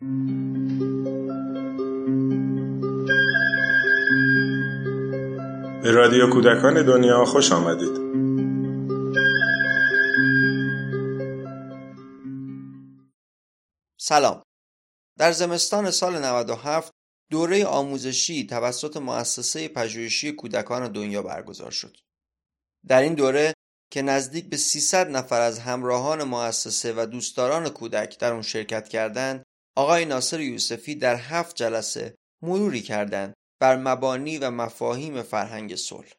به رادیو کودکان دنیا خوش آمدید سلام در زمستان سال 97 دوره آموزشی توسط مؤسسه پژوهشی کودکان دنیا برگزار شد. در این دوره که نزدیک به 300 نفر از همراهان مؤسسه و دوستداران کودک در اون شرکت کردند، آقای ناصر یوسفی در هفت جلسه مروری کردند بر مبانی و مفاهیم فرهنگ صلح.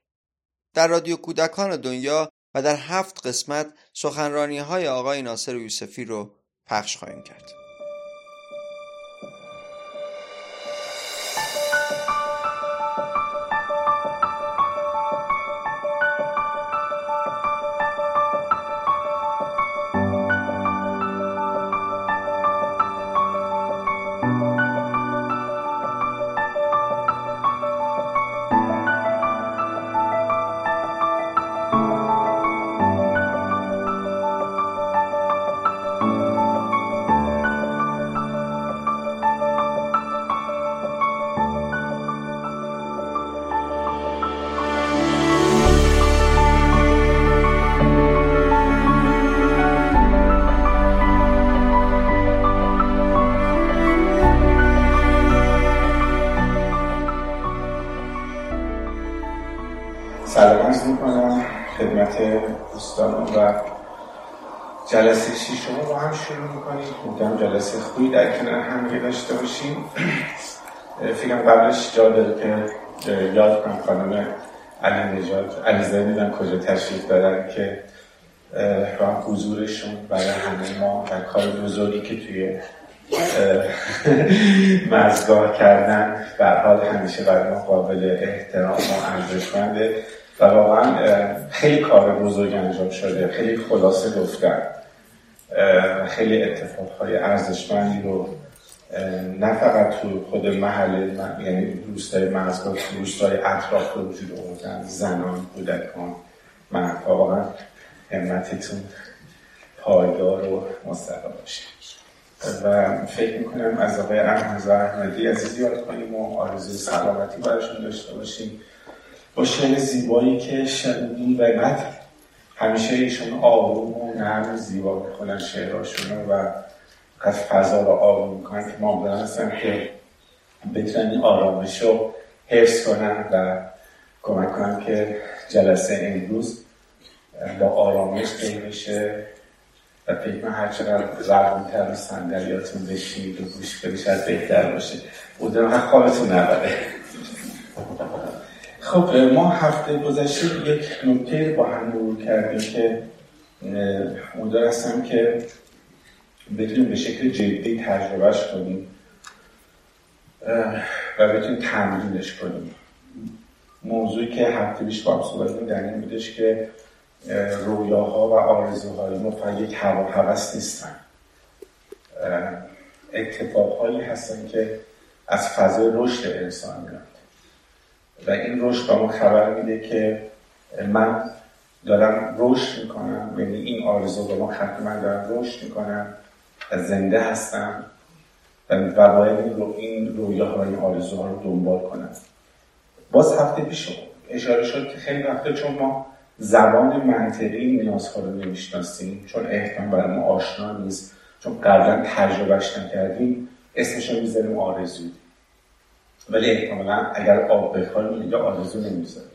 در رادیو کودکان دنیا و در هفت قسمت سخنرانی های آقای ناصر یوسفی رو پخش خواهیم کرد. خوبی در کنار هم داشته باشیم. فکرم قبلش جا داره که یاد کنم خانم علی نجات علی دیدم کجا تشریف دارن که راه حضورشون برای همه ما و کار بزرگی که توی مزگاه کردن در حال همیشه برای ما قابل احترام و ارزشمنده و واقعا خیلی کار بزرگ انجام شده خیلی خلاصه گفتن. خیلی اتفاقهای ارزشمندی رو نه فقط تو خود محله یعنی روستای مرزگاه روستای اطراف رو وجود آوردن زنان کودکان. مردها واقعا همتتون پایدار و مستقل باشه و فکر می‌کنم از آقای احمد احمدی عزیز یاد کنیم و آرزوی سلامتی براشون داشته باشیم. با شعر زیبایی که شنیدیم و همیشه ایشون آروم و نرم و زیبا می‌کنن شعرهاشون و از فضا رو آروم می‌کنن که ما هستن که بتونن آرامش رو حفظ کنن و کمک کنن که جلسه امروز با آرامش طی بشه و فکر من هر چقدر روانتر و صندلیاتون بشینید و گوش بدید شاید بهتر باشه. بودم خوابتون نبره. خب ما هفته گذشته یک نکته با هم مرور کردیم که امیدوار هستم که بتونیم به شکل جدی تجربهش کنیم و بتونیم تمرینش کنیم. موضوعی که هفته بیش با هم صحبت در این بودش که رویاها و آرزوهای ما فقط یک هوا هوس نیستن. اتفاقهایی هستن که از فضای رشد انسان میاد. و این رشد به ما خبر میده که من دارم رشد می‌کنم. یعنی این آرزو به ما خط من دارم رشد می‌کنم و زنده هستم و باید این, رو این رویاه و این آرزوها رو دنبال کنم. باز هفته پیش اشاره شد که خیلی وقتا چون ما زبان منطقی نیازها رو نمی‌شناسیم چون احتمال برای ما آشنا نیست چون قبلا تجربهش نکردیم اسمش رو می‌ذاریم آرزو. ولی احتمالا اگر آب بخوریم اینجا آرزو نمی‌ذاره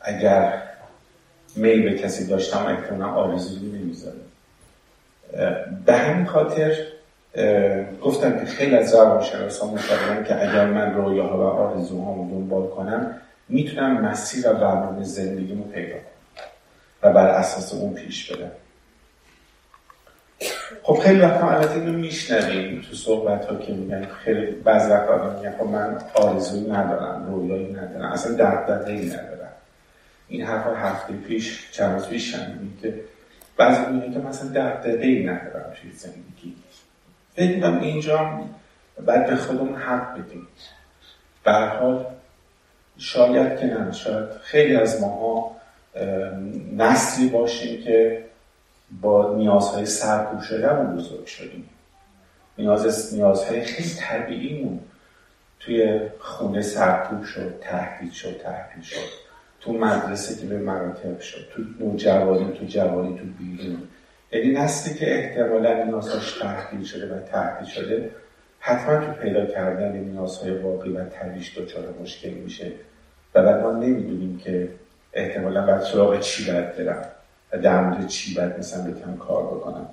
اگر میل به کسی داشتم احتمالا آرزو نمی‌ذاره به همین خاطر گفتم که خیلی از روانشناس ها معتقدن که اگر من رویاها و آرزوهامو دنبال کنم می‌تونم مسیر و برنامه زندگیمو پیدا کنم و بر اساس اون پیش بدم. خب خیلی وقتا البته اینو میشنویم تو صحبت ها که میگن خیلی بعض وقتا میگن خب من آرزویی ندارم رویایی ندارم اصلا دغدغه‌ای ندارم. این حرفا هفته پیش چند روز پیش که بعضی میگن که مثلا دغدغه‌ای ندارم توی زندگی. فکر اینجا بعد به خودمون حق بدیم. به حال شاید که نه شاید خیلی از ماها نسلی باشیم که با نیازهای سرکوب شده بزرگ شدیم. نیاز نیازهای خیلی طبیعیمون توی خونه سرکوب شد تهدید شد تهدید شد. تو مدرسه که به مراتب شد. تو نوجوانی تو جوانی تو بیرون. یعنی نسلی که احتمالا نیازهاش تهدید شده و تهدید شده حتما تو پیدا کردن نیازهای واقعی و تریش دچار مشکل میشه. و بعد ما نمی‌دونیم که احتمالا باید سراغ چی باید برم در مورد چی باید مثلا بکنم کار بکنم.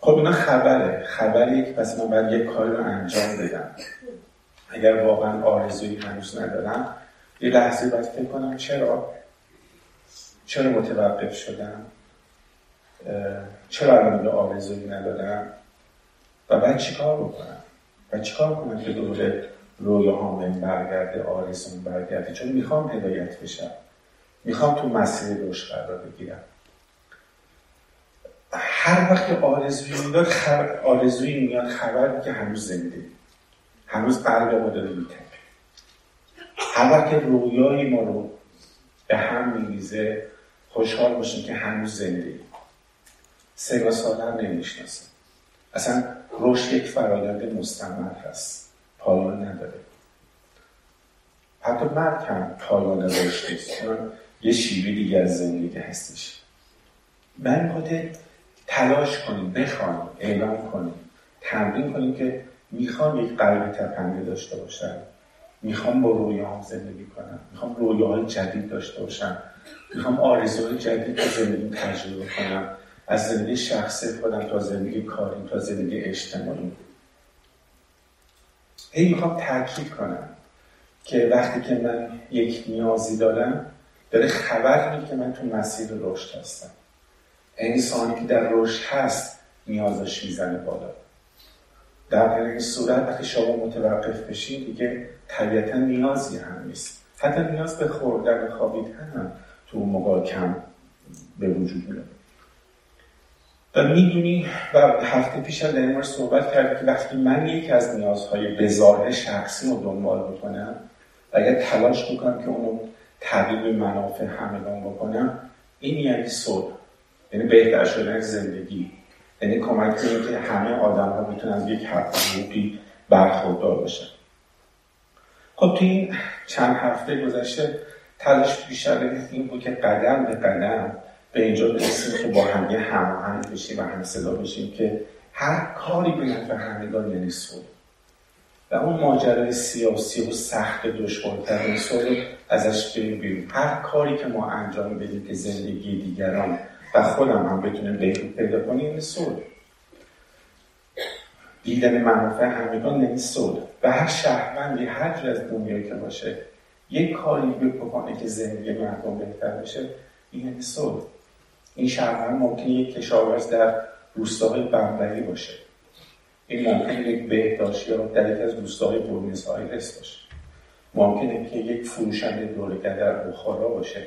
خب اینا خبره. خبری که پس من باید یک کاری رو انجام بدم. اگر واقعا آرزویی هنوز ندارم یه لحظه باید فکر کنم چرا؟ چرا متوقف شدم؟ چرا الان آرزویی ندارم؟ و بعد چیکار بکنم؟ و چیکار کنم که دوره رویاهام برگرده آرزوم برگرده؟ چون می‌خوام هدایت بشم. می‌خوام تو مسیر روش قرار بگیرم. هر وقت آرزوی میاد خبر آرزوی میاد خبر که هنوز زنده. هنوز قلب ما داره میتپه. هر وقت رویای ما رو به هم میریزه خوشحال باشیم که هنوز زنده. سه سال هم نمی‌شناسه. اصلا رشد یک فرایند مستمر هست. پایان نداره. حتی مرگ هم پایان رشد نیست یه شیوه دیگه از زندگی هستش. من تلاش کنیم بخوایم اعلام کنیم تمرین کنیم که می‌خوام یک قلب تپنده داشته باشم می‌خوام با رویاهام زندگی کنم می‌خوام رویاهای جدید داشته باشم می‌خوام آرزوهای جدید تو زندگی تجربه کنم از زندگی شخصی خودم تا زندگی کاری تا زندگی اجتماعی. هی می‌خوام تاکید کنم که وقتی که من یک نیازی دارم داره خبر میده که من تو مسیر رشد هستم. انسانی که در رشد هست نیازش می‌زنه بالا. در این صورت وقتی شما متوقف بشین دیگه طبیعتا نیازی هم نیست. حتی نیاز به خوردن خوابیدن هم تو اون موقع کم به وجود میاد. و می‌دونی و هفته پیش هم در این صحبت کرد که وقتی من یکی از نیازهای بزاره شخصی رو دنبال بکنم و اگر تلاش بکنم که اونو به منافع همگان بکنم این یعنی صلح. یعنی بهتر شدن زندگی. یعنی کمک کنید که همه آدم ها بتونن یک حقوقی برخوردار باشن خب تو این چند هفته گذشته تلاش بیشتر این بود که قدم به قدم به اینجا برسیم که با هم یه هماهنگ بشیم و هم صدا بشیم که هر کاری به نفع همگان یعنی صلح. و اون ماجرای سیاسی و سخت دشوارترین صلح ازش بریم بیرون هر کاری که ما انجام بدیم که زندگی دیگران و خودم هم بتونیم بهبود پیدا کنیم این صلح دیدن منافع همگان یعنی صلح و هر شهروندی هر از دنیایی که باشه یک کاری بکنه که زندگی مردم بهتر بشه این یعنی صلح این شهروند ممکنه یک کشاورز در روستاهای بمبری باشه. این ممکنه یک بهداشت یا در یک از روستاهای بورنس آیرس باشه. ممکنه که یک فروشنده دورگه در بخارا باشه.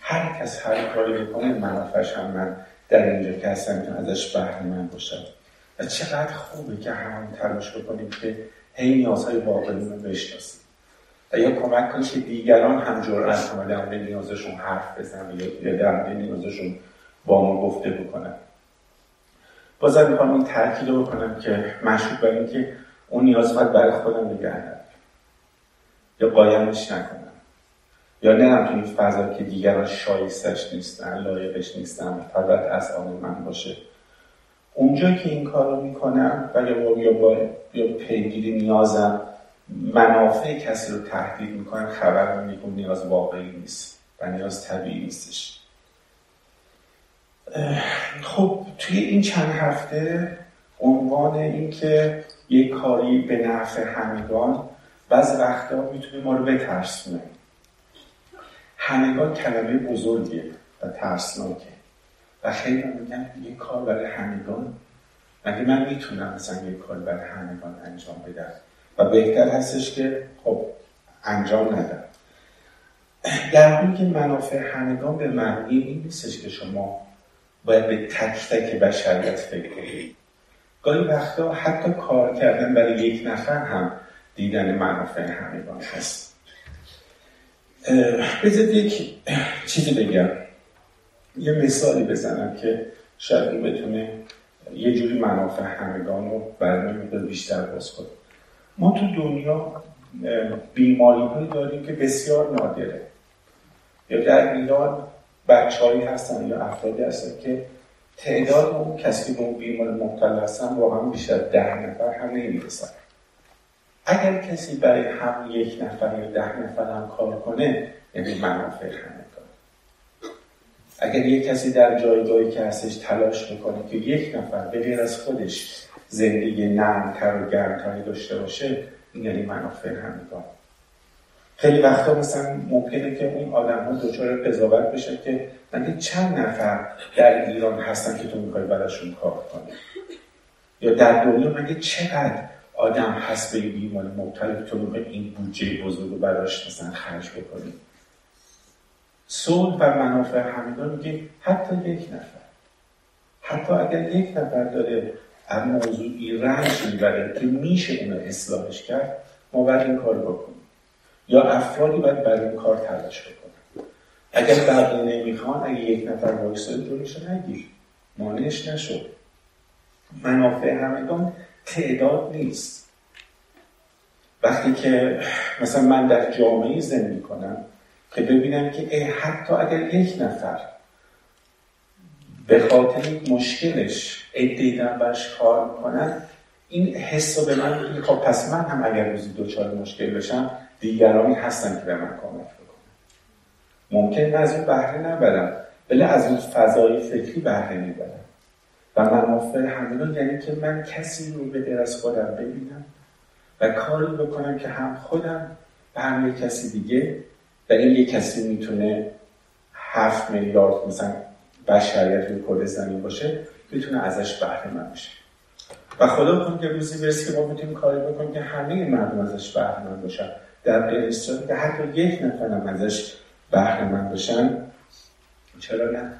هر کس هر کاری بکنه منافعش هم من در اینجا که هستم می‌تونم ازش بهره من باشم و چقدر خوبه که همون تلاش بکنیم که هی نیازهای واقعی رو بشناسیم. و یا کمک کنیم که دیگران هم جرأت کنن در نیازشون حرف بزنن یا در نیازشون با ما گفته بکنن. بازم می‌خوام این تاکید رو بکنم که مشروط بر که اون نیاز باید برای خودم نگه یا قایمش نکنم. یا نرم تو این فضا که دیگران شایستش نیستن لایقش نیستن فقط از آن من باشه. اونجا که این کار رو می‌کنم و یا با, یا پیگیری نیازم منافع کسی رو تهدید می‌کنم خبر می‌کنم نیاز واقعی نیست و نیاز طبیعی نیستش. خب توی این چند هفته عنوان این که یک کاری به نفع همگان بعض وقتا می‌تونه ما رو بترسونه. همگان کلمه بزرگیه و ترسناکه. و خیلی میگن یک کار برای همگان. مگه من می‌تونم مثلا یک کار برای همگان انجام بدم؟ و بهتر هستش که خب انجام ندم. در حالی که منافع همگان به معنی این نیستش که شما باید به تک تک بشریت فکر کنید. گاهی وقتا حتی کار کردن برای یک نفر هم دیدن منافع همگان هست. بذارید یک چیزی بگم. یه مثالی بزنم که شاید این بتونه یه جوری منافع همگان رو برای بیشتر باز کنیم ما تو دنیا بیماری هایی داریم که بسیار نادره. یا در ایران بچههایی هستن یا افرادی هستن که تعداد اون کسی که اون بیماری مبتلا هستن واقعا بیشتر ده نفر هم نمی‌رسن اگر کسی برای هم یک نفر یا ده نفر هم کار کنه یعنی منافع همه کار اگر یک کسی در جایگاهی که هستش تلاش می‌کنه که یک نفر به غیر از خودش زندگی نرمتر و گرمتری داشته باشه یعنی منافع همگان خیلی وقتا مثلا ممکنه که اون آدم ها دچار قضاوت بشه که مگه چند نفر در ایران هستن که تو می‌خوای براشون کار کنی؟ یا در دنیا مگه چقدر آدم هست به بیماری مبتلا تو می‌خوای این بودجه بزرگ رو براش مثلا خرج بکنی. صلح و منافع همگان میگه حتی یک نفر. حتی اگر یک نفر داره از موضوعی رنج می‌بره که میشه اونو اصلاحش کرد ما باید این کار بکنیم. یا افرادی باید برای این کار تلاش بکنن. اگر بقیه نمی‌خوان اگه یک نفر وایساده جلوش نگیر. مانعش نشد منافع همگان تعداد نیست. وقتی که مثلا من در جامعه زندگی کنم که ببینم که حتی اگر یک نفر به خاطر مشکلش ادیدن برش کار می‌کنن این حس رو به من میگه خب پس من هم اگر روزی دوچار مشکل بشم دیگرانی هستن که به من کمک بکنن. ممکن از اون بهره نبرم. ولی از اون فضای فکری بهره می‌برم. و منافع همینو یعنی که من کسی رو به از خودم ببینم و کاری بکنم که هم خودم و هم کسی دیگه و این یک کسی می‌تونه هفت میلیارد مثلا بشریت روی کل زمین باشه می‌تونه ازش بهره من بشه. و خدا کن که روزی برسه که ما کاری بکنیم که همه مردم ازش بهره من باشن. در قرستان که حتی یک نفرم ازش بهره من باشن چرا نه؟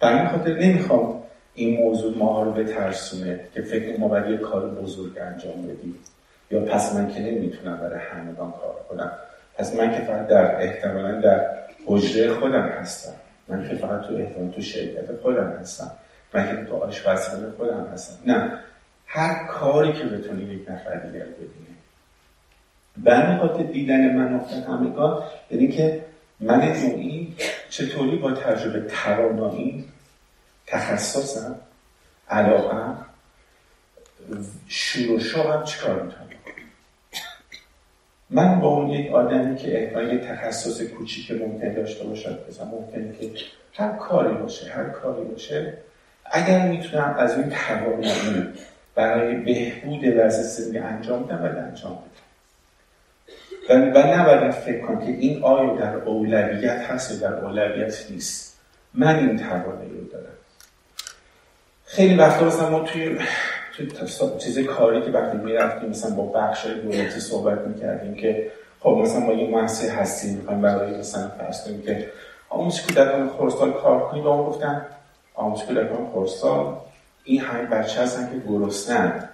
در این خاطر نمی‌خوام این موضوع ما رو بترسونه که فکر ما یه کار بزرگ انجام بدیم. یا پس من که نمی‌تونم برای همگان کار کنم. پس من که فقط در احتمالا در حجره خودم هستم. من که فقط تو احتمال تو شرکت خودم هستم. من که تو آشپزخانه خودم هستم. نه. هر کاری که بتونی یک نفر دیگر ببینه. به خاطر دیدن منافع همگان یعنی که من نوعی چطوری با تجربه توانایی تخصصم علاقم شور و شوقم چیکار می‌تونم من با اون یک آدمی که احتمال یک تخصص کوچیک ممکن داشته باشد مثلا ممکنه که هر کاری باشه هر کاری باشه اگر می‌تونم از این توانایی برای بهبود وضع زندگی انجام بدم باید انجام بدم. و, و نباید فکر کنم که این آیا در اولویت هست یا در اولویت نیست. من این توانایی رو دارم. خیلی وقتا مثلا ما توی تو چیز کاری که وقتی می‌رفتیم مثلا با بخش دولتی صحبت می‌کردیم که خب مثلا ما یه محصه هستیم می‌خوایم برای مثلا فرض کنیم که آموزش کودکان خورستال کار کنیم. اون گفتن آموزش کودکان خورستال این همه بچه هستن که گرسنن.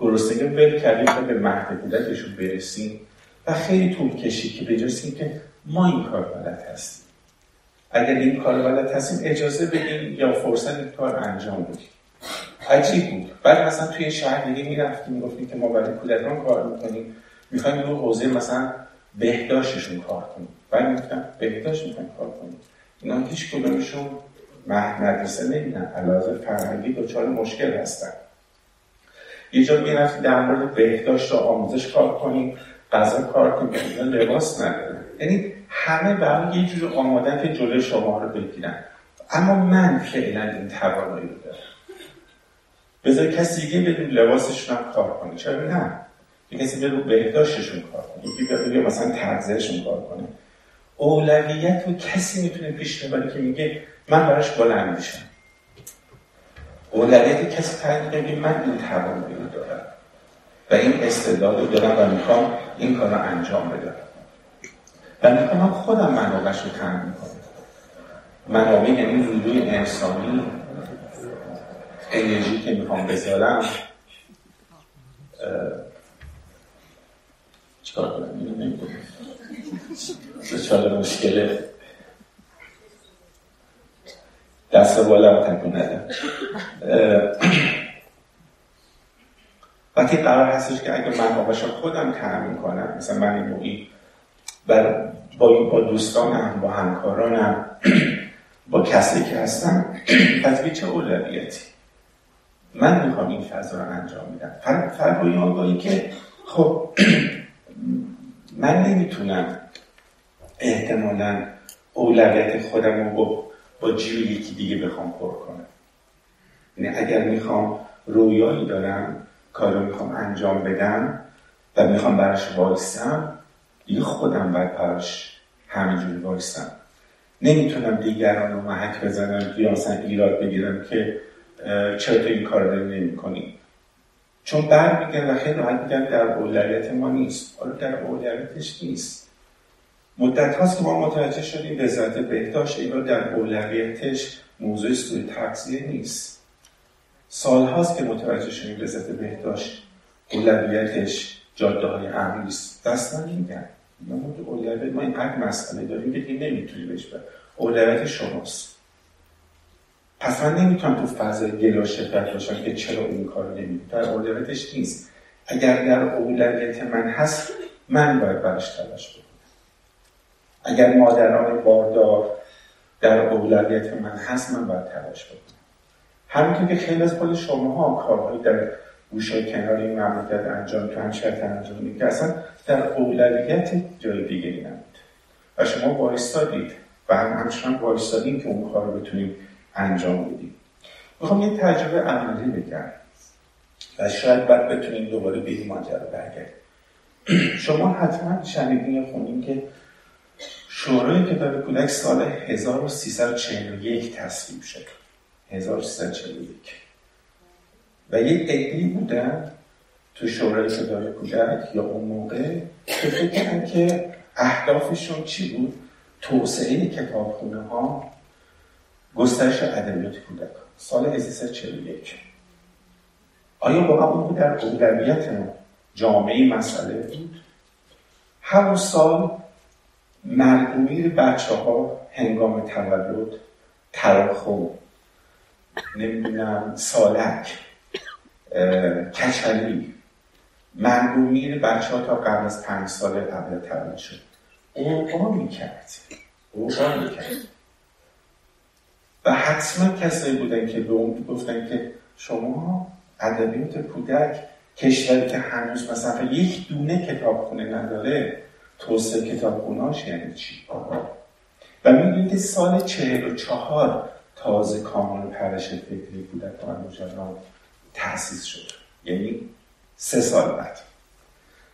گرسنگی ول کردیم تا به مهد کودکشون برسیم. و خیلی طول کشید که بجرسیم که ما این کار بلد هستیم. اگر این کار بلد هستیم اجازه بدیم یا فرصت این کار انجام بدیم. عجیب بود. بعد مثلا توی شهر دیگه می‌رفتیم می‌گفتیم که ما برای کودکان کار می‌کنیم. می‌خوایم رو حوزه مثلا بهداشتشون کار کنیم. بعد می‌گفتم بهداشت می‌خوایم کار کنیم. اینا هیچ کدومشون مدرسه نمیدن. علاوه فرهنگی دچار مشکل هستن. یه جا می‌رفتیم در مورد بهداشت و آموزش کار کنیم. غذا کار کنیم. لباس ندارن. یعنی همه برای یه جور آمادن که جلوی شما رو بگیرن. اما من فعلا این توانایی رو دارم. بذار کسی دیگه بدون لباسشون هم کار کنه. چرا نه؟ یه کسی به بهداشتشون کار کنه. یکی به مثلا تغذیهشون کار کنه. اولویت رو کسی می‌تونه پیش ببره که میگه من براش بلند میشم. اولویت کسی تعیین کنه من این توانایی رو دارم. و این استعداد رو دارم و می‌خوام این کار رو انجام بدم. و می‌کنم خودم منابعش رو تنگ می‌کنم. منابع یعنی روی انسانی انرژی که می‌خوام بذارم. چکار کنم اینو نمی‌دونم. دچار مشکل دست بالا تکون ندم. وقتی قرار هستش که اگر من آقاشا خودم تأمین کنم مثلا من این موقعی با, با دوستانم با همکارانم با کسی که هستم پس چه اولویتی؟ من می‌خوام این فضا رو انجام میدم فرق با این آگاهی که خب من نمی‌تونم احتمالا اولویت خودم رو با, با جیب یکی دیگه بخوام پر کنم. یعنی اگر می‌خوام رویایی دارم کار رو می‌خوام انجام بدم و می‌خوام براش وایسم دیگه خودم باید براش همینجوری وایسم. نمی‌تونم دیگران رو محک بزنم یا مثلا ایراد بگیرم که چرا تو این کار داری نمی کنی چون برمیگن و خیلی راحت میگن در اولویت ما نیست. حالا در اولویتش نیست. مدت هاست که ما متوجه شدیم وزارت بهداشت اینا در اولویتش موضوع سوی تغذیه نیست. سال هاست که متوجه شدیم وزارت بهداشت اولویتش جاده های امنی است دست نمیگن ما اولویت ما اینقدر مسئله داریم که دیگه نمی‌تونی بهش اولویت شماست. پس من نمی‌تونم تو فضای گلا شکایت باشم که چرا این کار نمی‌دونم در اولویتش نیست. اگر در اولویت من هست من باید برش تلاش بکنم. اگر مادران باردار در اولویت من هست من باید تلاش بکنم. همینطور که خیلی از خود شما ها کارهایی در گوشه کنار این مملکت انجام تو شرط انجام می‌دید که اصلا در اولویت جای دیگه نبود. و شما وایستادید و هم همچنان وایستادیم که اون کار رو بتونیم انجام بدیم می‌خوام یه تجربه عملی بگم. و شاید بعد بتونیم دوباره به این ماجرا برگردیم. شما حتما شنیدین یا خوندین که شورای کتاب کودک سال 1341 تصویب شد. 1341 و یک عدی بودن تو شورای کتاب کودک یا اون موقع که فکر که اهدافشون چی بود؟ توسعه کتابخونه ها گسترش ادبیات کودک. سال 1341 آیا واقعا اون در اولویت جامعه مسئله بود؟ همون سال مرگومیر بچه ها هنگام تولد تراخو نمی‌دونم سالک. کچلی مرگومیر بچه ها تا قبل از پنج سال قبل تولد شد. اوقا می‌کرد اوقا می‌کرد و حتما کسایی بودن که به اون گفتن که شما ادبیات کودک کشوری که هنوز مثلا یک دونه کتابخونه نداره توسعه کتابخونهاش یعنی چی؟ و می‌دونید سال چهل و چهار تازه کانون پرش فکری کودک و مجرد تأسیس شد. یعنی سه سال بعد.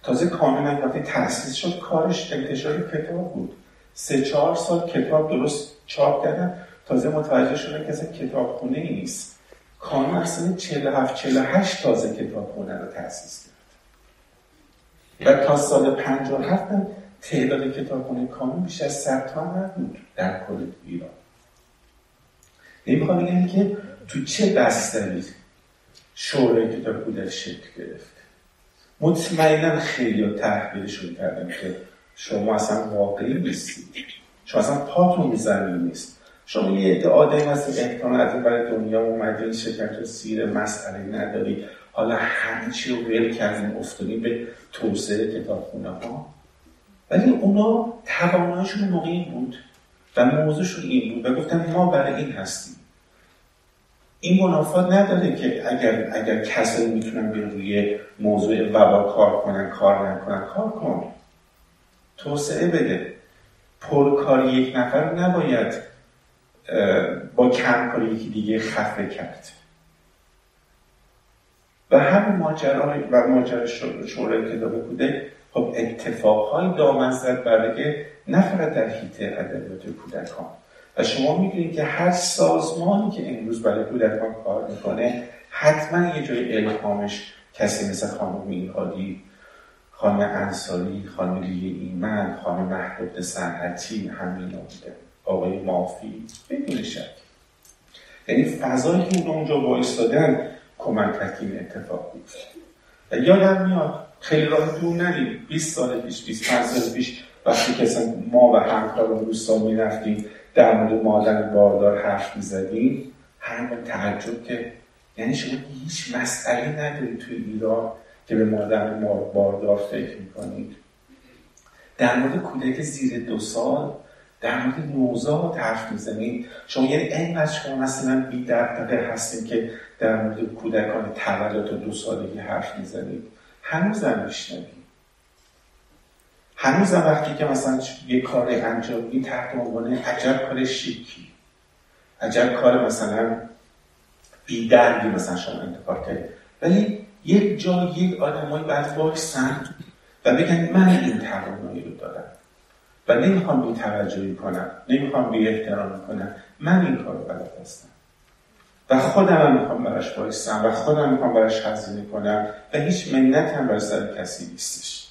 تازه کانون وقتی تأسیس شد. کارش انتشار کتاب بود. سه چهار سال کتاب درست چاپ کردن. تازه متوجه شده که اصلا کتابخونه ای نیست کانون اصلا 47 48 تازه کتابخونه رو تأسیس کرد. و تا سال 57 تعداد کتابخونه کانون بیش از 100 تا نبود در کل ایران. نمی‌خوام بگم که تو چه بستری شورای کتاب کودک شکل گرفت. مطمئنا خیلی تحقیرشون کردن که شما اصلا واقعی نیستید. شما اصلا پاتون زمین نیست. شما یه عده آدم هست امکان از این برای دنیا اومدین شکر سیر مسئله نداری حالا همه چی رو ول کردیم افتادیم به توسعه کتابخونه ها ولی اونا توانایشون موقع این بود و موضوعشون این بود و گفتن ما برای این هستیم. این منافات نداره که اگر اگر کسایی می‌تونن به روی موضوع وبا کار کنن کار نکنن کار کن. توسعه بده. پرکاری یک نفر نباید با کم کاری یکی دیگه خفه کرد. و همین ماجرا و ماجرا شورای کتاب کودک خب اتفاقهای دامن زد برای نه فقط در حیطه ادبیات کودکان و شما می‌دونید که هر سازمانی که امروز برای کودکان کار می‌کنه حتما یه جای الهامش کسی مثل خانم میرهادی خانم انصاری خانم لیه ایمن خانم محبوب صنعتی همین بوده آقای مافی بدون شک. یعنی فضایی که اون اونجا وایستادن کمک این اتفاق بود و یادم میاد خیلی راه دور نریم. 20 سال پیش 25 سال پیش وقتی که ما و همکار دوستان می رفتیم در مورد مادر باردار حرف می‌زدیم همون تعجب که یعنی شما هیچ مسئله ندارید توی ایران که به مادر باردار فکر می‌کنید. در مورد کودک زیر دو سال در مورد نوزاد حرف می‌زنید. شما یعنی اینقدر شما مثلا بی دقدقه هستیم که در مورد کودکان تولد تا دو سالگی حرف می‌زنید. هنوزم میشنوید. هنوزم وقتی که مثلا یه کار انجام این تحت عنوان عجب کار شیکی. عجب کار مثلا بیدردی مثلا شما انتخاب کردید ولی یک جا یک آدمایی بعد وایسن و بگن من این توانایی رو دارم و نمی‌خوام بی توجهی کنم نمی‌خوام بی احترام کنم. من این کار بلد هستم. و خودم هم می‌خوام براش بایستم و خودم می‌خوام براش هزینه کنم و هیچ منت هم برای سر کسی نیستش.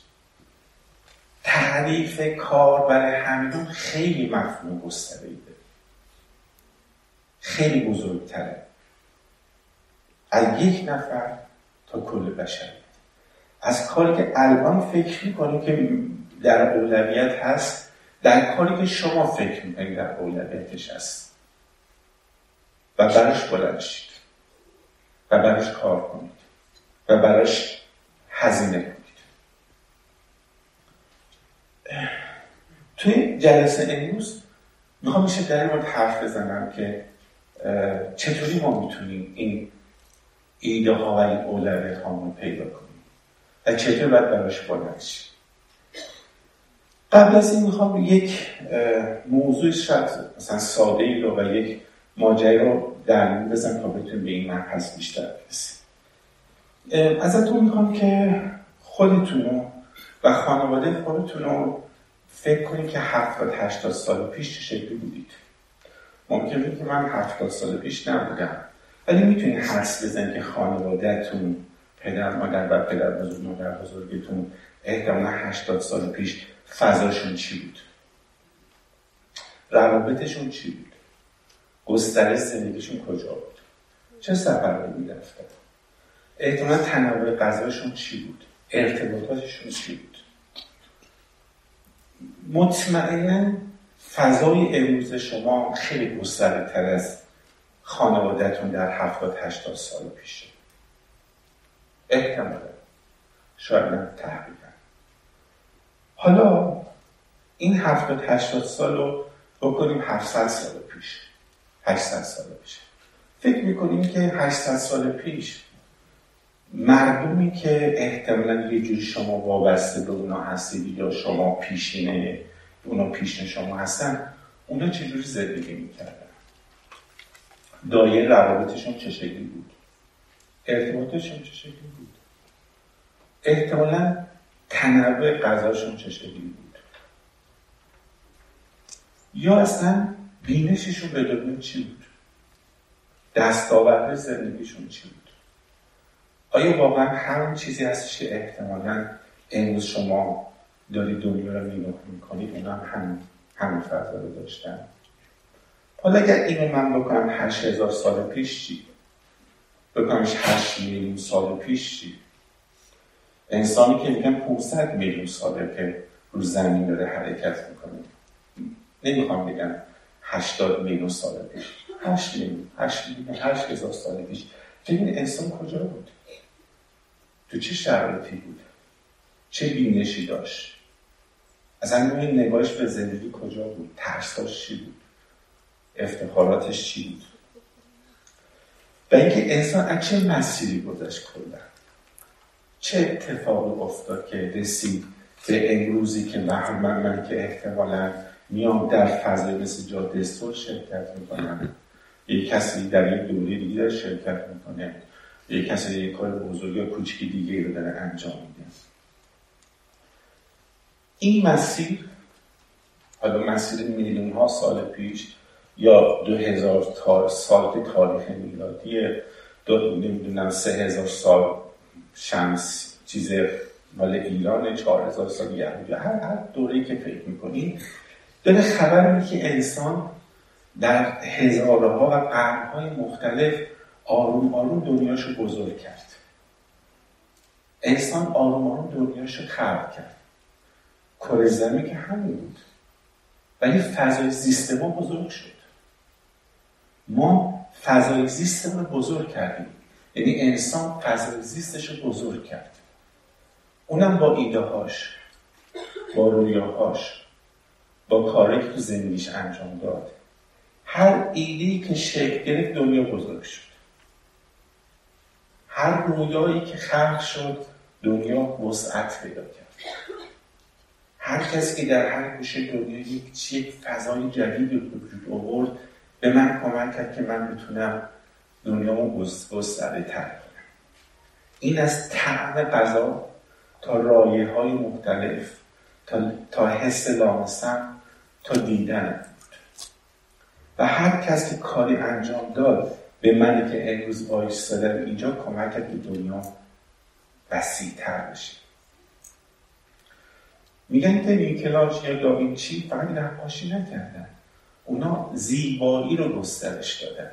تعریف کار برای همین خیلی مفهوم گستره خیلی بزرگتره. از یک نفر تا کل بشریت از کاری که الان فکر می‌کنیم که در اولویت هست در کاری که شما فکر می‌کنید در اولویتش هست. و براش بلند و براش کار کنید. و براش هزینه کنید توی جلسه امروز می‌خوام میشه در مورد حرف بزنم که چطوری ما می‌تونیم این ایده ها و این اولویت ها پیدا کنیم و چطور باید براش بلند قبل از این می‌خوام یک موضوع شاید مثلا ساده ای رو و یک ماجرا رو در بزن تا بتونیم به این مبحث بیشتر برسیم. ازتون می‌خوام که خودتون و خانواده خودتون رو فکر کنید که هفتاد هشتاد سال پیش چه شکلی بودید. ممکنه که من هفتاد سال پیش نبودم. ولی می‌تونید حس بزنید که خانوادهتون پدر مادر و پدر بزرگ مادر بزرگتون احتمالا هشتاد سال پیش فضاشون چی بود؟ روابطشون چی بود؟ گستره زندگیشون کجا بود؟ چه سفرهایی می‌رفتن؟ احتمالا تنوع غذاشون چی بود؟ ارتباطاتشون چی بود؟ مطمئنا فضای امروز شما خیلی گسترده تر از خانوادهتون در هفتاد هشتاد سال پیشه. احتمالا. شاید نه تحقیقا. حالا این هفتاد هشتاد سال رو بکنیم 700 سال پیش. 800 سال پیش. فکر می‌کنیم که 800 سال پیش مردمی که احتمالا یه جوری شما وابسته به اونا هستید یا شما پیشینه اونا پیشین شما هستن اونا چجوری زندگی می‌کردن؟ دایه روابطشون چه شکلی بود؟ ارتباطشون چه شکلی بود؟ احتمالا تنوع غذاشون چه شکلی بود؟ یا اصلا بینششون به دنیا چی بود؟ دستاورد زندگیشون چی بود؟ آیا واقعا همون چیزی هستش که احتمالا امروز شما دارید دنیا رو نگاه می‌کنید اونا هم همین همین فضا رو داشتن؟ حالا اگر اینو من بکنم هشت هزار سال پیش چی؟ بکنمش هشت میلیون سال پیش چی؟ انسانی که میگن 500 میلیون ساله که رو زمین داره حرکت می‌کنه. نمی‌خوام بگم 80 میلیون سال پیش. 8 میلیون 8 میلیون 8 هزار سال پیش. ببین انسان کجا بود؟ تو چه شرایطی بود؟ چه بینشی داشت؟ از این نگاهش به زندگی کجا بود؟ ترساش چی بود؟ افتخاراتش چی بود؟ و اینکه انسان از چه مسیری گذشت کلا؟ چه اتفاقی افتاد که رسید به امروزی که من, من, که احتمالا میام در فضای مثل جاده شرکت می‌کنم؟ یک کسی در یک دوره دیگه شرکت می‌کنه. یک کسی یک کار بزرگ یا کوچکی دیگه رو داره انجام میده. این مسیر حالا مسیر میلیون ها سال پیش یا دو هزار سال تاریخ میلادی دو نمی‌دونم سه هزار سال شمس چیز مال ایران چهار هزار سال یهودی هر هر دوره که فکر می‌کنید داره خبر که انسان در هزارها و قرنهای مختلف آروم آروم دنیاشو بزرگ کرد. انسان آروم آروم دنیاشو خلق کرد. کره زمین که همین بود. ولی فضای زیست ما بزرگ شد. ما فضای زیست رو بزرگ کردیم. یعنی انسان فضای زیستش رو بزرگ کرد. اونم با ایده هاش با رویاهاش با کاری که تو زندگیش انجام داد. هر ایدهی که شکل گرفت دنیا بزرگ شد. هر رویایی که خلق شد دنیا وسعت پیدا کرد. هر کسی که در هر گوشه دنیا یک یک فضای جدیدی رو وجود آورد به من کمک کرد که من بتونم دنیامو گسترده تر کنم. این از طعم غذا تا رایه های مختلف تا, تا حس لامسم تا دیدن. و هر کس که کاری انجام داد به منی که امروز وایستادم اینجا کمک کرد که دنیا وسیعتر بشه. میگن که نیکلاج یا داوینچی فقط نقاشی نکردن. اونا زیبایی رو گسترش دادن.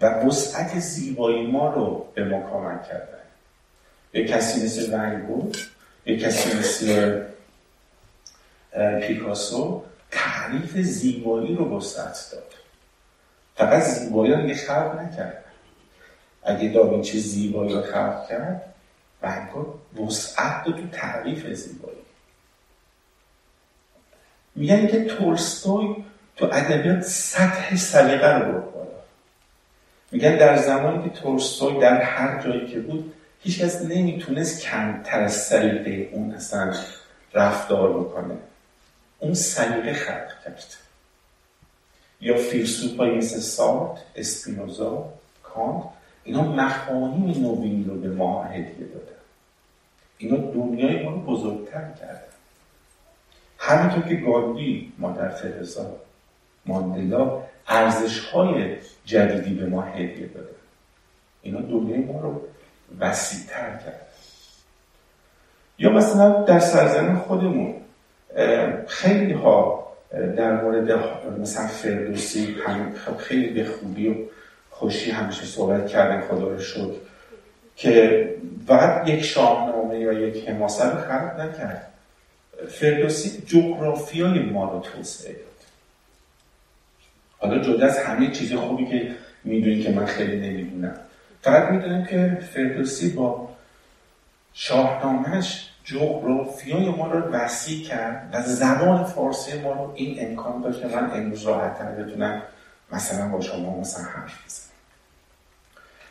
و وسعت زیبایی ما رو به ما کمک کردن. یه کسی مثل ونگو یه کسی مثل پیکاسو تعریف زیبایی رو وسعت داد. فقط زیبایی رو خلق نکرد. اگه داوینچی زیبایی رو خلق کرد ونگو وسعت تو تعریف زیبایی. میگن که تولستوی تو ادبیات سطح سلیقه رو برد بالا. میگن در زمانی که تولستوی در هر جایی که بود هیچ کس نمی‌تونست کمتر از سلیقه اون اصلا رفتار بکنه. اون سلیقه خلق کرد. یا فیلسوفایی مثل سارت اسپینوزا کانت اینا مفاهیم نوین رو به ما هدیه دادن. اینا دنیای ما رو بزرگتر کردن. همینطور که گاندی مادر ترزا ماندلا ارزش های جدیدی به ما هدیه داده اینا دنیای ما رو وسیعتر کرد یا مثلا در سرزمین خودمون خیلی ها در مورد مثلا فردوسی خیلی به خوبی و خوشی همیشه صحبت کردن خدا رو شد که بعد یک شاهنامه یا یک حماسه رو خلق نکرد. فردوسی جغرافیای ما رو توسعه داد. حالا جدا از همه چیز خوبی که می‌دونی که من خیلی نمی‌دونم. فقط می‌دونم که فردوسی با شاهنامهش جغرافیای ما رو وسیع کرد و زبان فارسی ما رو این امکان داشت که من امروز راحت بتونم مثلا با شما مثلا حرف بزنم.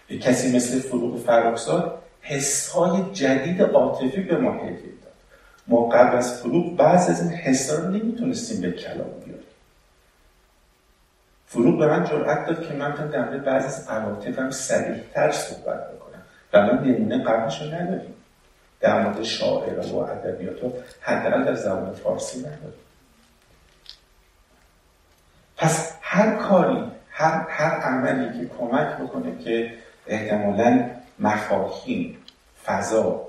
یک کسی مثل فروغ فراکزاد حسهای جدید عاطفی به ما هدیه داد. ما قبل از فروغ بعض از این حسا رو نمی‌تونستیم به کلام بیاریم. فروغ به من جرأت داد که من تا در بعض از عواطفم تر صحبت بکنم. و من نمونه قبلش رو نداریم. در مورد شاعر و ادبیات و حداقل در زبان فارسی نداریم. پس هر کاری هر, هر عملی که کمک بکنه که احتمالا مفاهیم فضا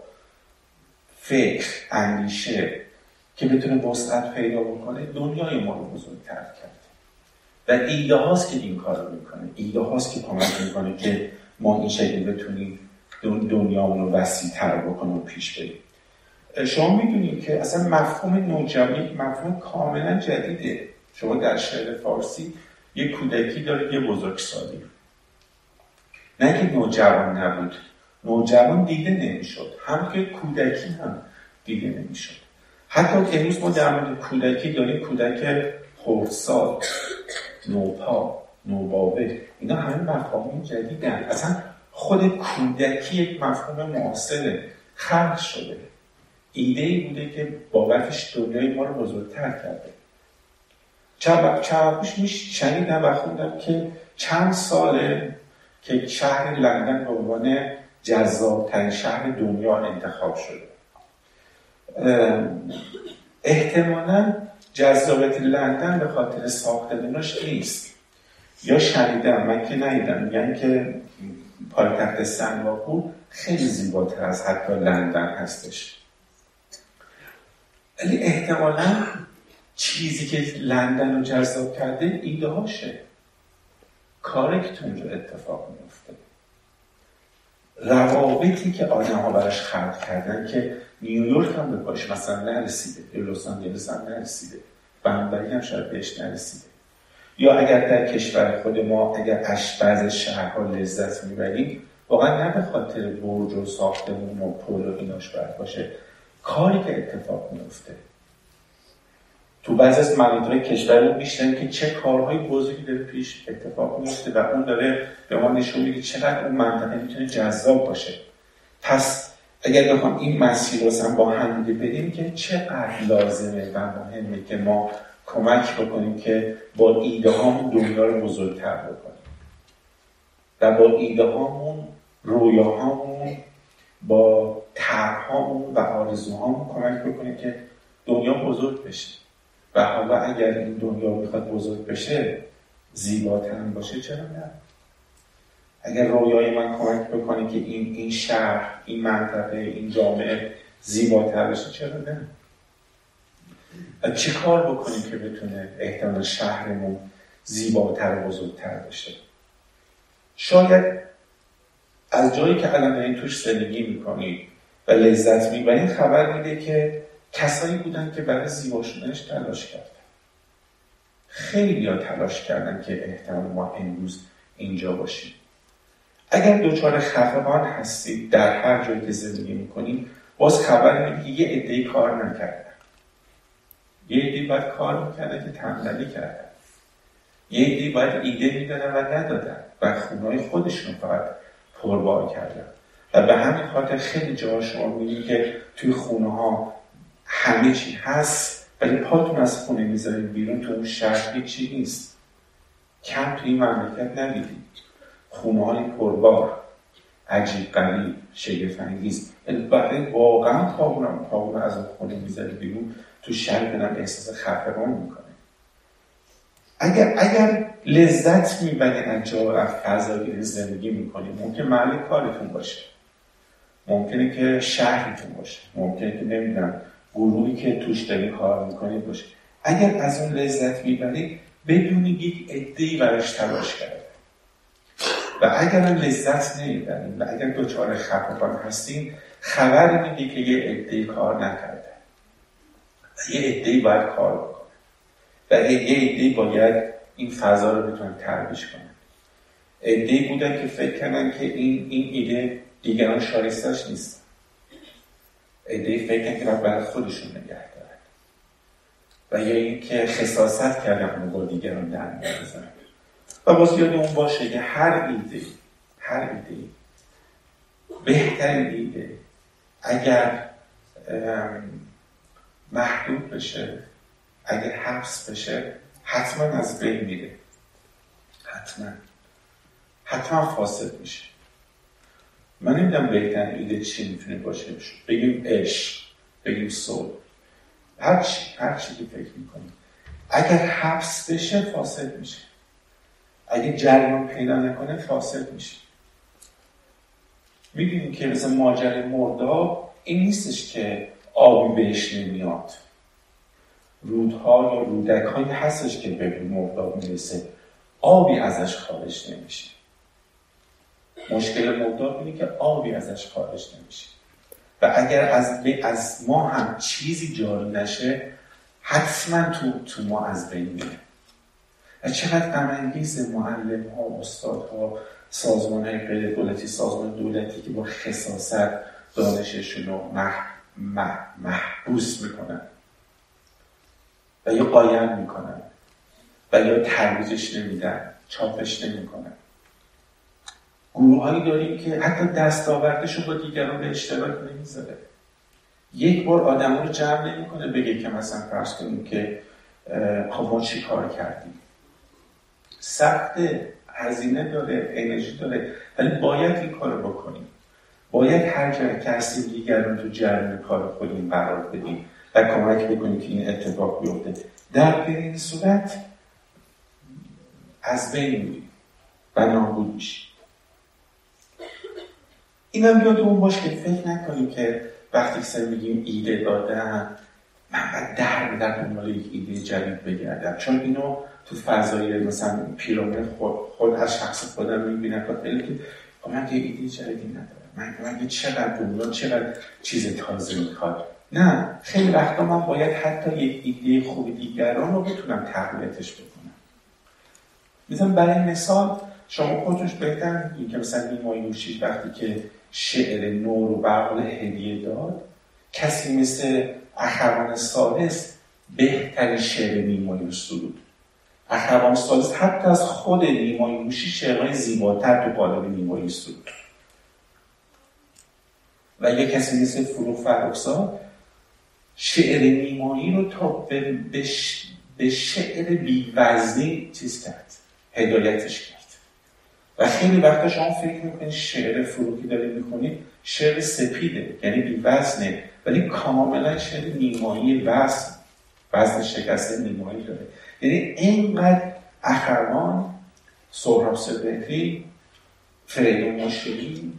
فکر اندیشه که بتونه وسعت پیدا بکنه دنیای ما رو بزرگتر کرد و ایده هاست که این کار رو می‌کنه. ایده هاست که کمک می‌کنه که ما این شکل بتونیم دنیامون رو وسیع تر بکنه و پیش بریم. شما می‌دونید که اصلا مفهوم نوجوانی مفهوم کاملا جدیده. شما در شعر فارسی یه کودکی داره یه بزرگسالی. نه که نوجوان نبود. نوجوان دیده نمی‌شد. هم که کودکی هم دیده نمی‌شد. حتی امروز ما در مورد کودکی داریم کودک خردسال نوپا نوباوه. اینا همه مفاهیم جدیدن. اصلا خود کودکی یک مفهوم معاصره خلق شده. ایده ای بوده که بابتش دنیای ما رو بزرگتر کرده. چند چند میش شنیدم خوندم که چند ساله که شهر لندن به عنوان جذابترین شهر دنیا انتخاب شده. احتمالا جذابیت لندن به خاطر ساختمانش نیست. یا شنیدم من که ندیدم. میگن که پایتخت سنگاپور خیلی زیباتر از حتی لندن هستش. ولی احتمالا چیزی که لندن رو جذاب کرده ایده هاشه. تو اونجا اتفاق میفته روابطی که آدم ها براش خلق کردن که نیویورک هم به پاش مثلا نرسیده یا لس آنجلس هم نرسیده هم شاید بهش نرسیده. یا اگر در کشور خود ما اگر اش بعض شهرها لذت می‌بریم واقعا نه به خاطر برج و ساختمون و پول و ایناش باید باشه. کاری که اتفاق میفته تو بعضی از مناطق کشورمون میشنن که چه کارهای بزرگی داره پیش اتفاق میفته و اون داره به ما نشون میده چقدر اون منطقه می‌تونه جذاب باشه. پس اگر بخوام این مسیر رو با هم بدیم که چقدر لازمه و مهمه که ما کمک بکنیم که با ایده هامون دنیا رو بزرگتر بکنیم. و با ایده هامون رویاهامون با طرحهامون و آرزوهامون کمک بکنیم که دنیا بزرگ بشه. و حالا اگر این دنیا می‌خواد بزرگ بشه زیباتر باشه چرا نه؟ اگر رویای من کمک بکنه که این این شهر این منطقه این جامعه زیباتر بشه چرا نه؟ چه کار بکنیم که بتونه احتمال شهرمون زیباتر و بزرگتر بشه شاید از جایی که الان این توش زندگی می‌کنید و لذت می‌برید خبر میده که کسایی بودن که برای زیبا شدنش تلاش کردن. خیلی ها تلاش کردن که احتمال ما امروز اینجا باشیم. اگر دچار خفقان هستید در هر جایی که زندگی می‌کنید باز خبر میده که یه عدهای کار نکردن یه عدهای باید کار می‌کردن که تنبلی کردن یه عدهای باید ایده می‌دادن و ندادن و خونهای خودشون فقط پربار کردن. و به همین خاطر خیلی جاها شما می‌بینید که توی خونه ها همه چی هست ولی پاتون از خونه می‌ذارید بیرون تو اون شهر هیچی نیست. کم توی این مملکت ندیدید خونه های پربار عجیب قریب شگفت انگیز برای واقعا پاون از اون خونه می‌ذارید بیرون. تو شهر دارم احساس خفقان می‌کنه. اگر اگر لذت می‌برید از جا از فضایی زندگی می‌کنید ممکن محل کارتون باشه. ممکنه که شهرتون باشه. ممکنه که نمی‌دونم گروهی که توش داری کار می‌کنید باشه. اگر از اون لذت می‌برید بدونید یک عدهای براش تلاش کرده. و اگر لذت نمی‌برید و اگر دچار خفقان هستین خبر میده که یه عدهای کار نکرده. و یه عدهای باید کار بکنه و یه عدهای باید این فضا رو بتونن ترویج کنن. عدهای بودن که فکر کردن که این این ایده دیگران شایستش نیست. ایده فکر که برای خودشون نگه دارن. و یا اینکه خصاصت کردن اون با دیگران در بزنن و باز یاد اون باشه که هر ایده هر ایده بهترین ایده اگر محدود بشه. اگر حبس بشه حتما از بین میره. حتما. حتما فاسد میشه. من نمی‌دونم بهترین ایده چی می‌تونه باشه. بگیم عشق بگیم صلح. هر چی هر چی که فکر می‌کنیم اگر حبس بشه فاسد میشه. اگه جریان پیدا نکنه فاسد میشه. می‌بینیم که مثل ماجر مرداب این نیستش که آبی بهش نمیاد. رودها یا رودک هایی هستش که به مرداب می‌رسه. آبی ازش خارج نمیشه. مشکل مرداب اینه که آبی ازش خارج نمیشه. و اگر از, از ما هم چیزی جاری نشه حتما تو, تو ما از بین میره. و چقدر غمانگیز معلم ها استاد ها سازمان های دولتی سازمان دولتی که با خصاصت دانششون رو مح... محبوس می‌کنن. و یا قایم می‌کنن. و یا ترویجش نمیدن. چاپش نمی‌کنن. گروههایی داریم که حتی دستاوردش رو با دیگران به اشتراک نمی‌ذاره. یک بار آدم رو جمع نمی‌کنه بگه که مثلا فرض کنیم که ما چی کار کردیم؟ سخت هزینه داره انرژی داره ولی باید این کار بکنیم. باید هر جای که هستیم دیگران تو جریان کار خودیم قرار بدیم و کمک بکنیم که این اتفاق بیفته. در این صورت از بین میریم و نابود میشیم. اینم یادمون باشه که فکر نکنیم که وقتی سر میگیم ایده دادن من باید در در دنبال یک ایده جدید بگردم. چون اینو تو فضای مثلا پیرامون خود, خود از شخص خودم می‌بینم و خیلی که من یه ایده جدیدی ندارم. من, چقدر دنیا چقدر چیز تازه می‌خواد. نه خیلی وقتا من باید حتی یک ایده خوب دیگران رو بتونم تقویتش بکنم. مثلا برای مثال شما خودتوش بهتر میگید که مثلا نیمای وقتی که شعر نو رو برقل هدیه داد کسی مثل اخوان سالس بهترین شعر نیمای سرود اخوان سالس حتی از خود نیمای موشی شعرهای زیباتر تو قالب نیمای سرود و یه کسی مثل فرو فرخزاد شعر نیمایی رو تا به, به شعر بیوزنی چیز کرد هدایتش کرد. و خیلی وقتا شما فکر می‌کنید شعر فروکی دارید می‌کنید شعر سپیده یعنی بیوزنه ولی کاملا شعر نیمایی وزن وزن شکسته نیمایی داره. یعنی اینقدر اخروان سهراب صدقی فریدون مشکلی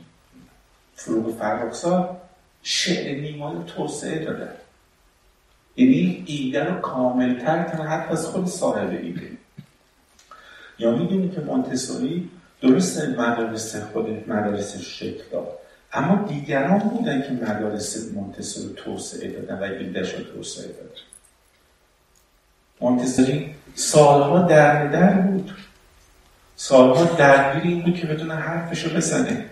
فروغ فرخزاد شعر نیمایی توسعه داده. یعنی ایده رو کاملتر کنه حتی از خود صاحب ایده. یا می‌دونی که مونتسوری درست مدارس خود مدارسش شکل داد. اما دیگران بودن که مدارس مونتسوری توسعه دادن و ایدهش رو توسعه دادن مونتسوری سالها در در بود. سالها درگیر این بود که بدون حرفش رو بزنه.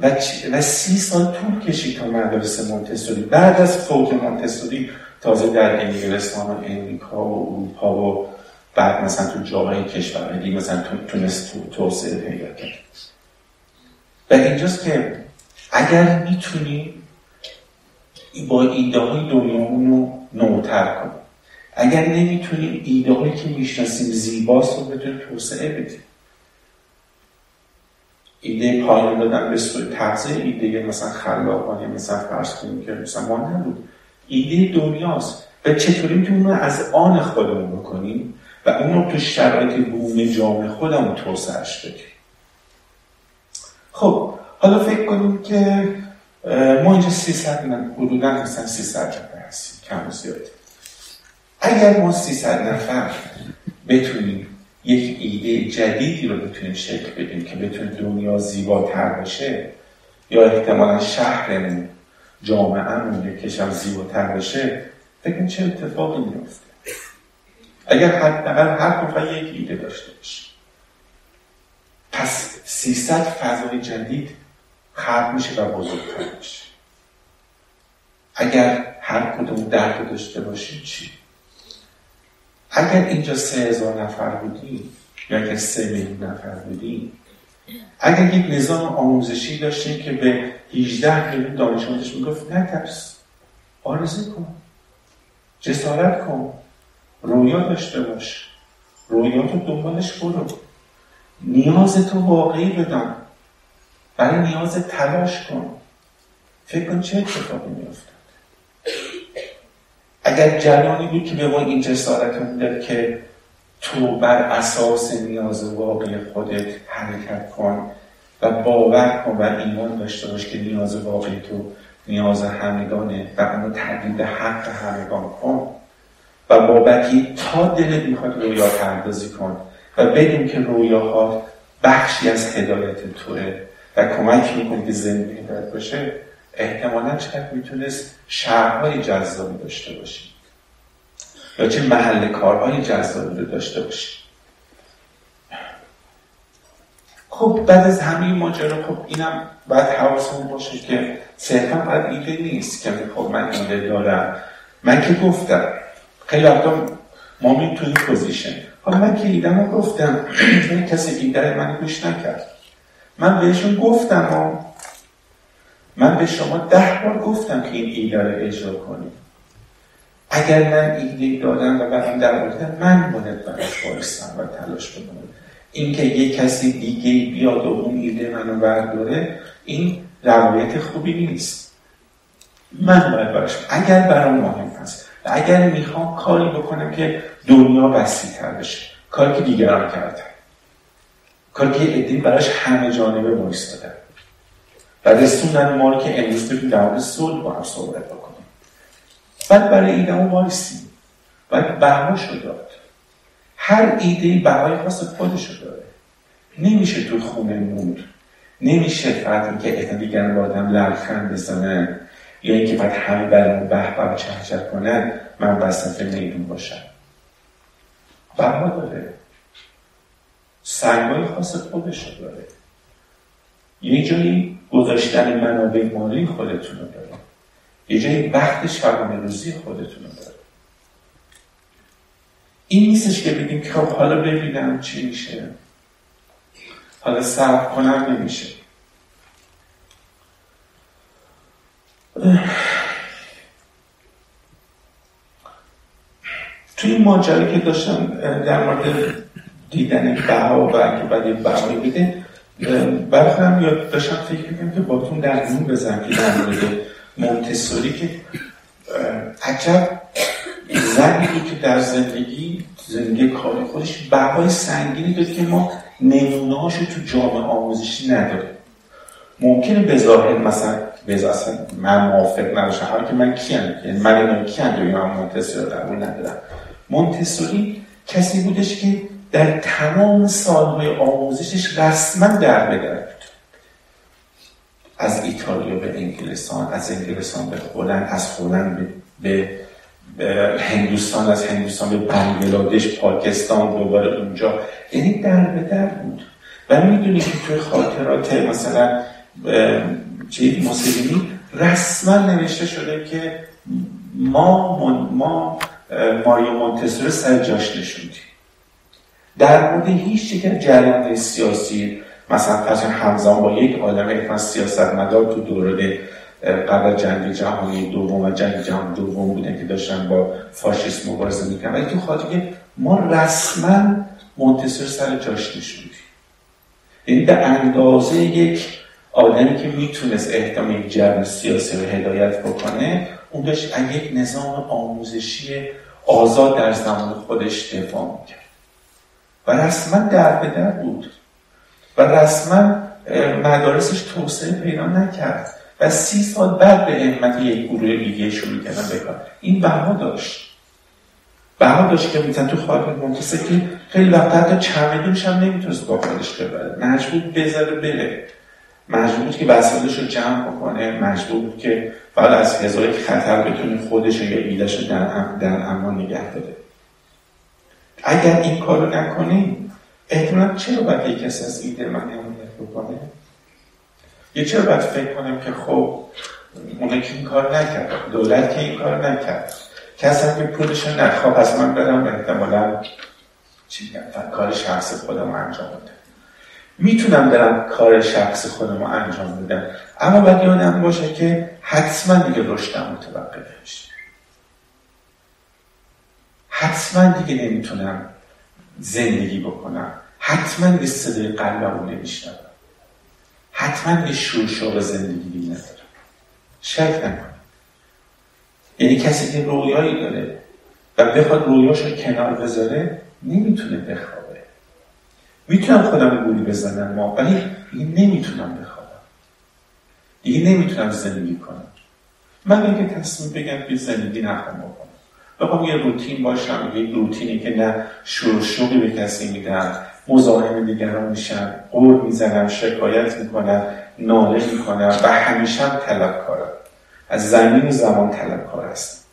و, سی سال طول کشید تا مدارس مونتسوری. بعد از فوت مونتسوری تازه در انگلستان و امریکا و اروپا و بعد مثلا تو جاهای کشور دیگه مثلا تونست تو توسعه پیدا کرد. و اینجاست که اگر می‌تونی با ایده های دنیامون رو نوتر کنیم اگر نمی‌تونیم ایده هایی که می‌شناسیم زیباست رو بتونیم توسعه بدیم ایده پایان دادن به سوی تغذیه ایده مثلا خلاقانه مثلا فرض کنیم که مثلا ما نبود. ایده دنیاست. و چطوری می‌تونیم از آن خودمون بکنیم و اون رو تو شرایط بوم جامعه خودمون توسعهش بدیم. خب حالا فکر کنیم که ما اینجا 300 نه حدودا مثلا 300 نفر هستیم کم و زیاد. اگر ما 300 نفر بتونیم یک ایده جدیدی رو بتونیم شکل بدیم که بتونه دنیا زیباتر بشه یا احتمالا شهرمون جامعهمون یک کشم زیباتر بشه فکر چه اتفاقی میفته اگر حداقل هر نفر یک ایده داشته باشه. پس 300 فضای جدید خلق میشه و بزرگتر میشه. اگر هر کدوم درد داشته باشیم چی؟ اگر اینجا سه هزار نفر بودیم یا اگر سه میلیون نفر بودیم اگر یک نظام آموزشی داشتیم که به 18 میلیون آموزش می‌گفت نترس آرزو کن جسارت کن رویا داشته باش رویا تو دنبالش برو نیاز تو واقعی بدان برای نیاز تلاش کن. فکر کن چه اتفاقی میافتد اگر جریانی بود که به ما این جسارت می‌داد که تو بر اساس نیاز واقعی خودت حرکت کن و باور کن و ایمان داشته باش که نیاز واقعی تو نیاز همگانه و اما تبدیل حق همگان کن و بابتی تا دلت می‌خواد رویا پردازی کن و بدون که رویاها بخشی از هدایت توه و کمک می‌کنه که زندگی باشه. احتمالا چقدر می‌تونست شهرهای جذابی داشته باشی یا چه محل کارهای جذابی رو داشته باشی خب بعد از همه ماجرا خب اینم باید حواسمون باشه که صرفا باید ایده نیست که خب من ایده دارم. من که گفتم. خیلی وقتا ما می توی پوزیشن. حالا من که ایدم رو گفتم این کسی ایده من گوش نکرد. من بهشون گفتم و من به شما ده بار گفتم که این ایده رو اجرا کنید. اگر من ایده دادم و بعد در بودم من باید براش بایستم و تلاش بکنم. اینکه یه کسی دیگه بیاد و اون ایده منو برداره این روایت خوبی نیست. من باید براش اگر برام مهم هست و اگر می‌خوام کاری بکنم که دنیا وسیع تر بشه کاری که دیگران کردن. کاری که ادین براش همه جانبه بایستادن و رسوندن ما رو که امروز بگیم در مورد صلح با هم صحبت بکنیم. بعد برای ایدهمون وایستیم باید بهاش رو داد. هر ایده بهای خاص خودش رو داره نمیشه تو خونه موند نمیشه فقط که دیگر با آدم لبخند بزنن. یا اینکه بعد همه برای به به چهچه کنن من وسط میدون باشم. بها داره سنگای خاص خودش رو داره یه جایی گذاشتن منابع مالی خودتون رو داره. یه جایی وقت شبانه روزی خودتون رو داره. این نیستش که بگیم که خب حالا ببینم چی میشه. حالا صبر کنم نمیشه. توی این ماجرا که داشتم در مورد دیدن بها و اینکه بعد یه بهایی بده برای یاد داشتم فکر می‌کنم که باتون در نون بزن که در مورد مونتسوری که عجب زنی که در زندگی زندگی کاری خودش بهای سنگینی داره که ما نمونهاشو تو جامعه آموزشی نداره ممکنه به ظاهر مثلا به اصلا من موافق نباشم. حالا که من کیم؟ یعنی من اینا کیم؟ یا من مونتسوری قبول ندارم. مونتسوری کسی بودش که در تمام سالهای آموزشش رسما در بدر بود از ایتالیا به انگلستان از انگلستان به هلند از هلند به, به هندوستان از هندوستان به بنگلادش پاکستان دوباره اونجا. یعنی در به بود. و می‌دونی که توی خاطرات مثلا چی؟ موسیقی رسما نوشته شده که ما ما ماریو مونتسوری سر جاش نشوندیم. در مورد هیچ یک جریان سیاسی مثلا فرض همزمان با یک آدم یک سیاست مدار تو دوران قبل جنگ جهانی دوم و جنگ جهانی دوم بودن که داشتن با فاشیسم مبارزه می‌کنن ولی تو خاطر ما رسما منتصر سر جاش نشوندیم یعنی به اندازه یک آدمی که می‌تونست احتمال یک جرم سیاسی رو هدایت بکنه اون داشت یک نظام آموزشی آزاد در زمان خودش دفاع می‌کرد. و رسما در به در بود. و رسما مدارسش توسعه پیدا نکرد. و سی سال بعد به همت یک گروه دیگه شروع کردن بکار این بها داشت. بها داشت که میتن تو خواهد منتصه که خیلی وقت حتی چمدونش هم نمی‌تونست با خودش ببره. مجبور بذاره بره. مجبور بود که وسایلش رو جمع بکنه. مجبور بود که بعد از هزار خطر بتونه خودش یا ایدهش رو در, در امان نگه بده اگر این کار رو نکنیم احتمالا چرا باید یک کسی از ایده من حمایت بکنه؟ یه چرا باید فکر کنم که خب اونه که این کار نکرد دولت که این کار نکرد کسی که پولش نخواب از من برم احتمالا چی کار شخص خودم انجام بده می‌تونم برم کار شخص خودم رو انجام بدم. اما باید یادم باشه که حتما دیگه رشدم متوقف میشه حتما دیگه نمی‌تونم زندگی بکنم. حتما دیگه صدای قلبم رو نمیشنم حتما دیگه شور زندگی دیگه ندارم. شک نکنم. یعنی کسی که رویایی داره و بخواد رویاش رو کنار بذاره نمی‌تونه بخوابه. می‌تونم خودم گولی بزنم ما ولی دیگه نمی‌تونم بخوابم. دیگه نمی‌تونم زندگی کنم. من اگه تصمیم بگم که زندگی نخوام بکنم. بخوام یه روتین باشم یه روتینی که نه شروع شوقی به کسی میدم مزاحم دیگران میشم قول می‌زنم شکایت می‌کنم ناله می‌کنم و همیشه هم طلبکارم. از زمین زمان طلبکار هستم.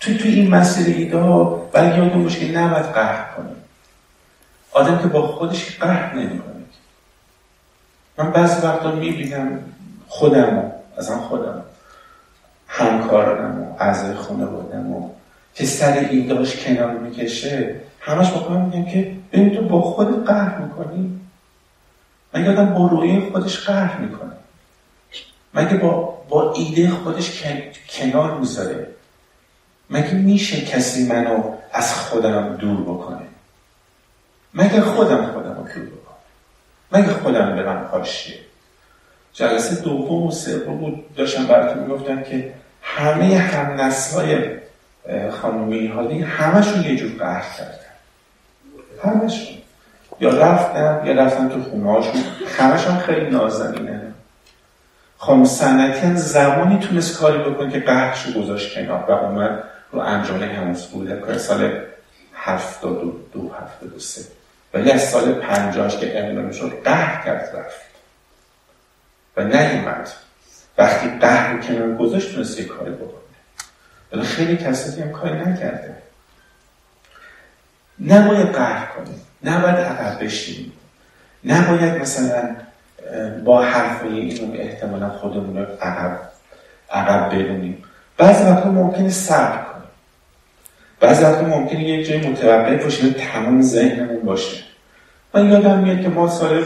تو تو این مسئله ایده ها ولی یادون باشه که نباید قهر کنیم. آدم که با خودش قهر نمی‌کنه. من بعضی وقتا می‌بینم خودم هم خودم. همکارانم و اعضای خانوادم و که سر ایداش کنار می‌کشه همش با خودم میگم که ببین تو با خود قهر می‌کنی. مگه آدم با روی خودش قهر می‌کنه مگه با, با ایده خودش کنار می‌ذاره. مگه میشه کسی منو از خودم دور بکنه. مگه خودم خودم رو دور بکنم. مگه خودم برم حاشیه. جلسه دوم و سوم داشتم براتون می‌گفتم که همه هم های خانم ایهادی همشون یه جور قهر کردن. همشون. یا رفتن یا رفتن تو خونه هاشون. همشون خیلی نازنینه. خانم سنتی هم زمانی تونست کاری بکنه که قهرشو گذاشت کنار و اومد رو انجام همون سکول سال هفتاد و دو هفتاد و سه. ولی از سال پنجاش که اعلام شد قهر کرد رفت. و نیومد وقتی قهر کنار گذاشت تونست یه کاری بکنه. ولی خیلی کسایی هم کاری نکرده. نباید قهر کنیم. نباید عقب بشیم نباید مثلا با حرفای اینو احتمالا خودمون رو عقب عقب بعضی وقتا ممکنه صبر کنیم. بعضی وقتا ممکنه یک جای متوقع باشیم تمام ذهنمون باشه. من یادم میاد که ما سال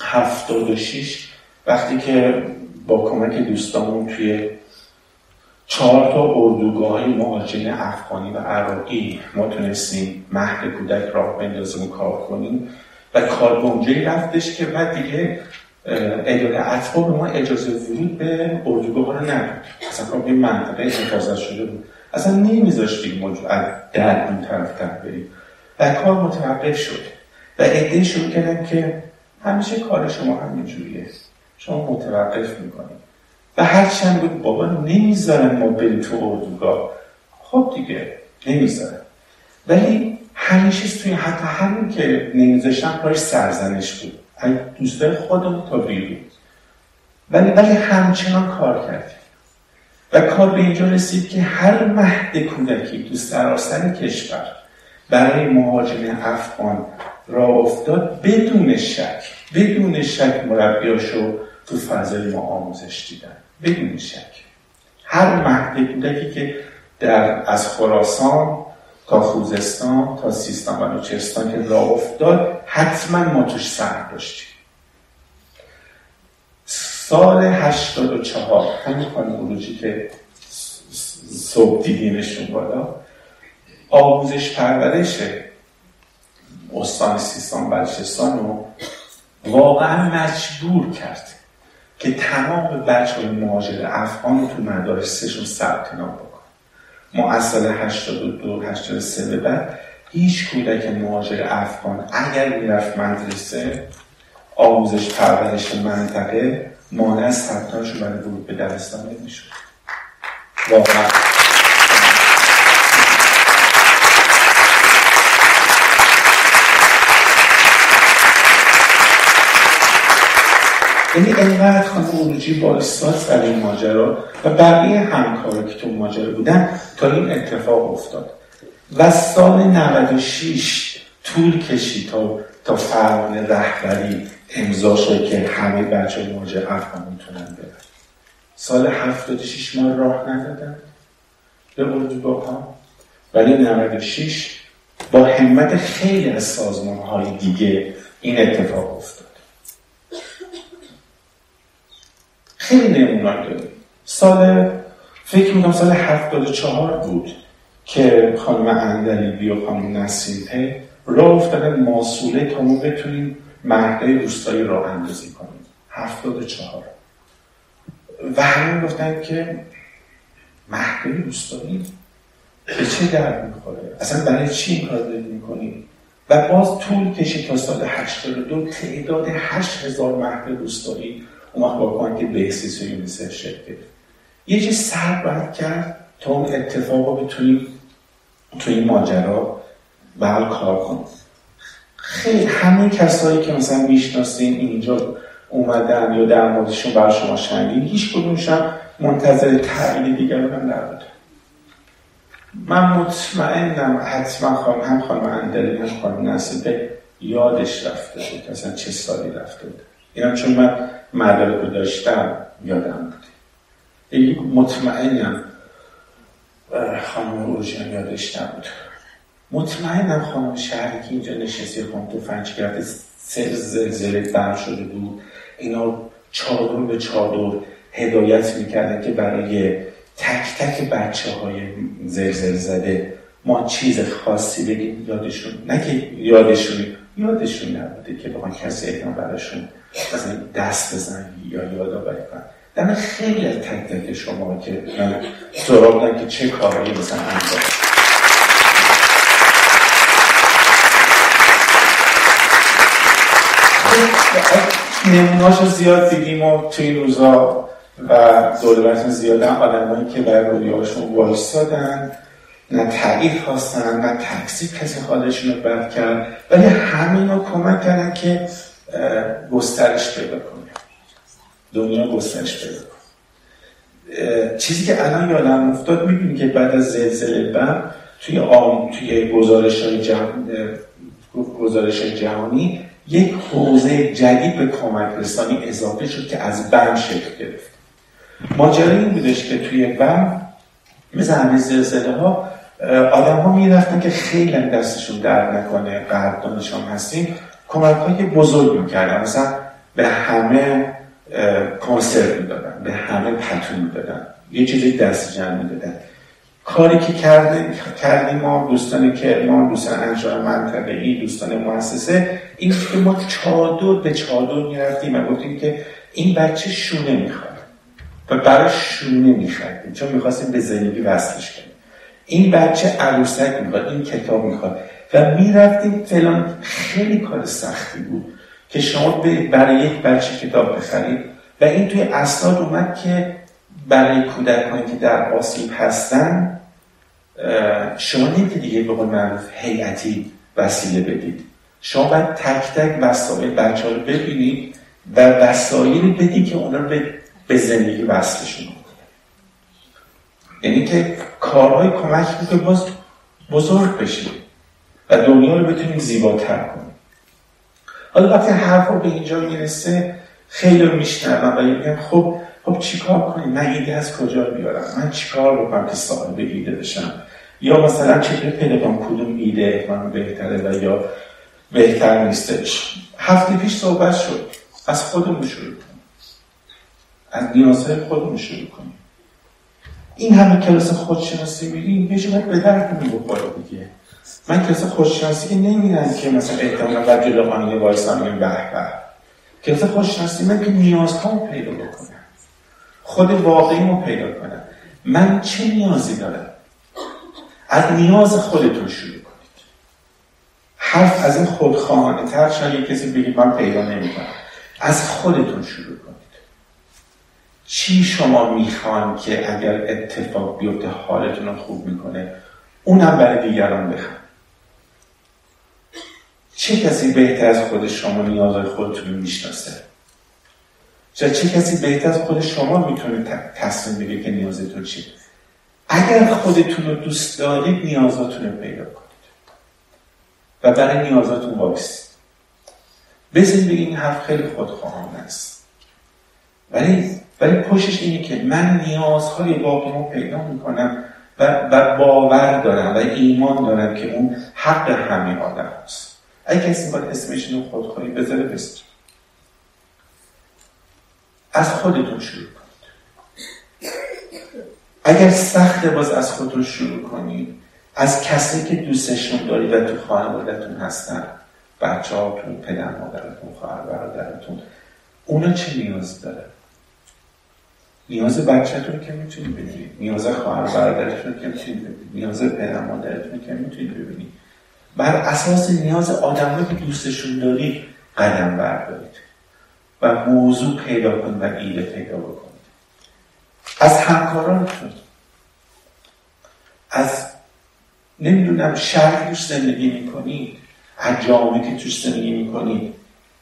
76 وقتی که با کمک دوستامون توی چهار تا اردوگاه مهاجرین افغانی و عراقی ما تونستیم مهد کودک راه بندازیم و کار کنیم و کار به اونجایی رفتش که بعد دیگه اداره اطفال به ما اجازه ورود به اردوگاه رو نداد. اصلا یه منطقه حفاظت شده بود. اصلا نمیذاشتیم ما در اون طرف تر بریم. و کار متوقف شد. و عده شروع کردن که همیشه کار شما همینجوریه. شما متوقف می‌کنید و هر چند بود بابا نمی‌ذارن ما بریم تو اردوگاه. خب دیگه نمی‌ذارن ولی همیشه توی حتی همین که نمیذاشتن پاش سرزنش بود. دوستای خودمون تا بیرون ولی ولی همچنان کار کردیم. و کار به اینجا رسید که هر مهد کودکی تو سراسر کشور برای مهاجم افغان را افتاد بدون شک. بدون شک مربیاشو تو فضای ما آموزش دیدن. بدون شک. هر مهد کودکی که در از خراسان تا خوزستان تا سیستان و بلوچستان که راه افتاد حتما ما توش سر داشتیم. سال 84 همین خانم که صبح دیدیمشون بالا آموزش پرورش استان سیستان بلوچستان رو واقعا مجبور کرد. که تمام بچه های مهاجر افغان رو تو مدارسشون ثبت نام بکن. ما از سال 82 83 به بعد هیچ کودک مهاجر افغان اگر می‌رفت مدرسه آموزش پرورش منطقه مانع از ثبتانش برای ورود به دبستان نمی‌شد. واقعا. یعنی انقدر خانم اولوجی با سر این ماجرا و بقیه همکارا که تو ماجرا بودن تا این اتفاق افتاد. و سال 96 طول کشید تا تا فرمان رهبری امضا شد که همه بچه ماجر افغان می‌تونن برن سال 76 ما راه ندادن. به اردوگاه ها ولی 96 با همت خیلی از سازمان های دیگه این اتفاق افتاد. خیلی نمونه داریم سال فکر می‌کنم سال 74 بود که خانم اندلیبی و خانم نسیم راه افتادن ماسوله تا ما بتونیم مهده روستایی راه اندازی کنیم. 74 و همین گفتن که مهده روستایی به چه درد می‌خوره؟ اصلا برای چی این کار داریم می‌کنیم؟ و باز طول کشید تا سال 82 تعداد 8000 مهده روستایی وقت با که بهسیس و یونیسف شکل. یه چیز سر باید کرد تا اون اتفاق رو بتونیم توی این ماجرا بر کار کنیم. خیلی همه کسایی که مثلا می‌شناسین اینجا اومدن یا در موردشون بر شما شنیدین هیچ کدومشم منتظر تعیین دیگران هم نبود من مطمئنم حتما خانم هم خانم اندلی هم خانم نصیبه یادش رفته بود اصلا چه سالی رفته بود. اینا چون من مدارک رو داشتم یادم بود مطمئنم خانم اوژین یادش نبود. مطمئنم خانم شهری که اینجا نشستی خانم تو فنج کرده زلزله بر شده بود. اینا چادر به چادر هدایت می‌کردن که برای تک تک بچه های زده ما چیز خاصی بگیم یادشون نه که یادشون یادشون نبوده که بخوان کسی احتمال براشون مثلا دست بزن یا یادآوری کنن. در خیلی از تک تک شما که من سراغ که چه کاری مثلا انجام نموناش زیاد دیدیم و توی این روزا و دولت زیاد هم آدمایی که برای رویاشون وایستادن نه تایید خواستن نه تکسی کسی حالشون رو بد کرد. ولی همین رو کمک کردن که گسترش پیدا کنه. دنیا گسترش پیدا چیزی که الان یادم افتاد می‌بینی که بعد از زلزله بعد توی آم توی گزارش های جهان گزارش جهانی یک حوزه جدید به کمک رسانی اضافه شد که از بم شکل گرفت. ماجرا این بودش که توی بم مثل همه زلزله ها آدم ها می‌رفتن که خیلی دستشون درد نکنه قدردانشان هستیم. کمک های بزرگ می‌کردن. مثلا به همه کنسرت می‌دادن به همه پتو می‌دادن. یه چیزی دست جمع می‌دادن. کاری که کرده کردیم ما دوستانی که ما دوستان انجام منطقه ای دوستان مؤسسه این که ما چادر به چادر می‌رفتیم و گفتیم که این بچه شونه می‌خواد. و برای شونه می‌خوایم چون می‌خواستیم به زندگی وصلش کنیم. این بچه عروسک می‌خواد این کتاب می‌خواد. و می‌رفتیم فلان خیلی کار سختی بود که شما برای یک بچه کتاب بخرید. و این توی اسناد اومد که برای کودکانی که در آسیب هستن شما نمی‌تونید دیگه به قول معروف هیئتی وسیله بدید. شما باید تک تک وسایل بچه ها رو ببینید و وسایلی بدید که اونا به زندگی وصلشون یعنی که کارهای کمک که باز بزرگ بشید و دنیا رو بتونیم زیباتر کنیم. حالا وقتی حرف به اینجا می‌رسه خیلی رو میشنوم و میگم خب خب چیکار کنیم؟ من ایده از کجا بیارم؟ من چیکار بکنم که صاحب ایده بشم؟ یا مثلا چطور پیدا کنم کدوم ایده من بهتره و یا بهتر نیستش؟ هفته پیش صحبت شد. از خودمون شروع کنیم. از نیازهای خودمون شروع کنیم. این همه کلاس خودشناسی میریم یه باید به درد بخوره دیگه. من کلاس خودشناسی که نمیرم که مثلا احتمالا بعد جلو خانه وایسان میگم به به. کلاس خودشناسی من که نیازهامو پیدا بکنم. خود واقعیمو پیدا کنم. من چه نیازی دارم؟ از نیاز خودتون شروع کنید. حرف از این خودخواهانه تر شاید کسی بگید من پیدا نمی‌کنم. از خودتون شروع کنید. چی شما می‌خوان که اگر اتفاق بیفته حالتون رو خوب می‌کنه اونم برای دیگران بخوان چه کسی بهتر از خود شما نیازهای خودتون رو می‌شناسه؟ چه کسی بهتر از خود شما می‌تونه تصمیم بگیره که نیازتون چیه؟ اگر خودتون رو دوست دارید نیازاتون رو پیدا کنید. و برای نیازاتون وایسید. بزنید بگید این حرف خیلی خودخواهانه است. ولی ولی پشتش اینه که من نیازهای واقعیمو پیدا می‌کنم و, باور دارم و ایمان دارم که اون حق همه آدم هست. اگه کسی باید اسمش رو خودخواهی بذاره بذاره از خودتون شروع کنید. اگر سخت باز از خودتون شروع کنید از کسی که دوستشون دارید و تو خانوادتون هستن بچه هاتون پدر مادرتون خواهر برادرتون اونا چه نیاز داره نیاز بچهتون که می‌تونید ببینید نیاز خواهر برادرتون که می‌تونید ببینید. نیاز پدر مادرتون که می‌تونید ببینید. بر اساس نیاز آدمایی که دوستشون دارید قدم بردارید و موضوع پیدا کنید و ایده پیدا بکنید. از همکارانتون. از نمی‌دونم شهر توش زندگی می‌کنید از جامعه که توش زندگی می‌کنید.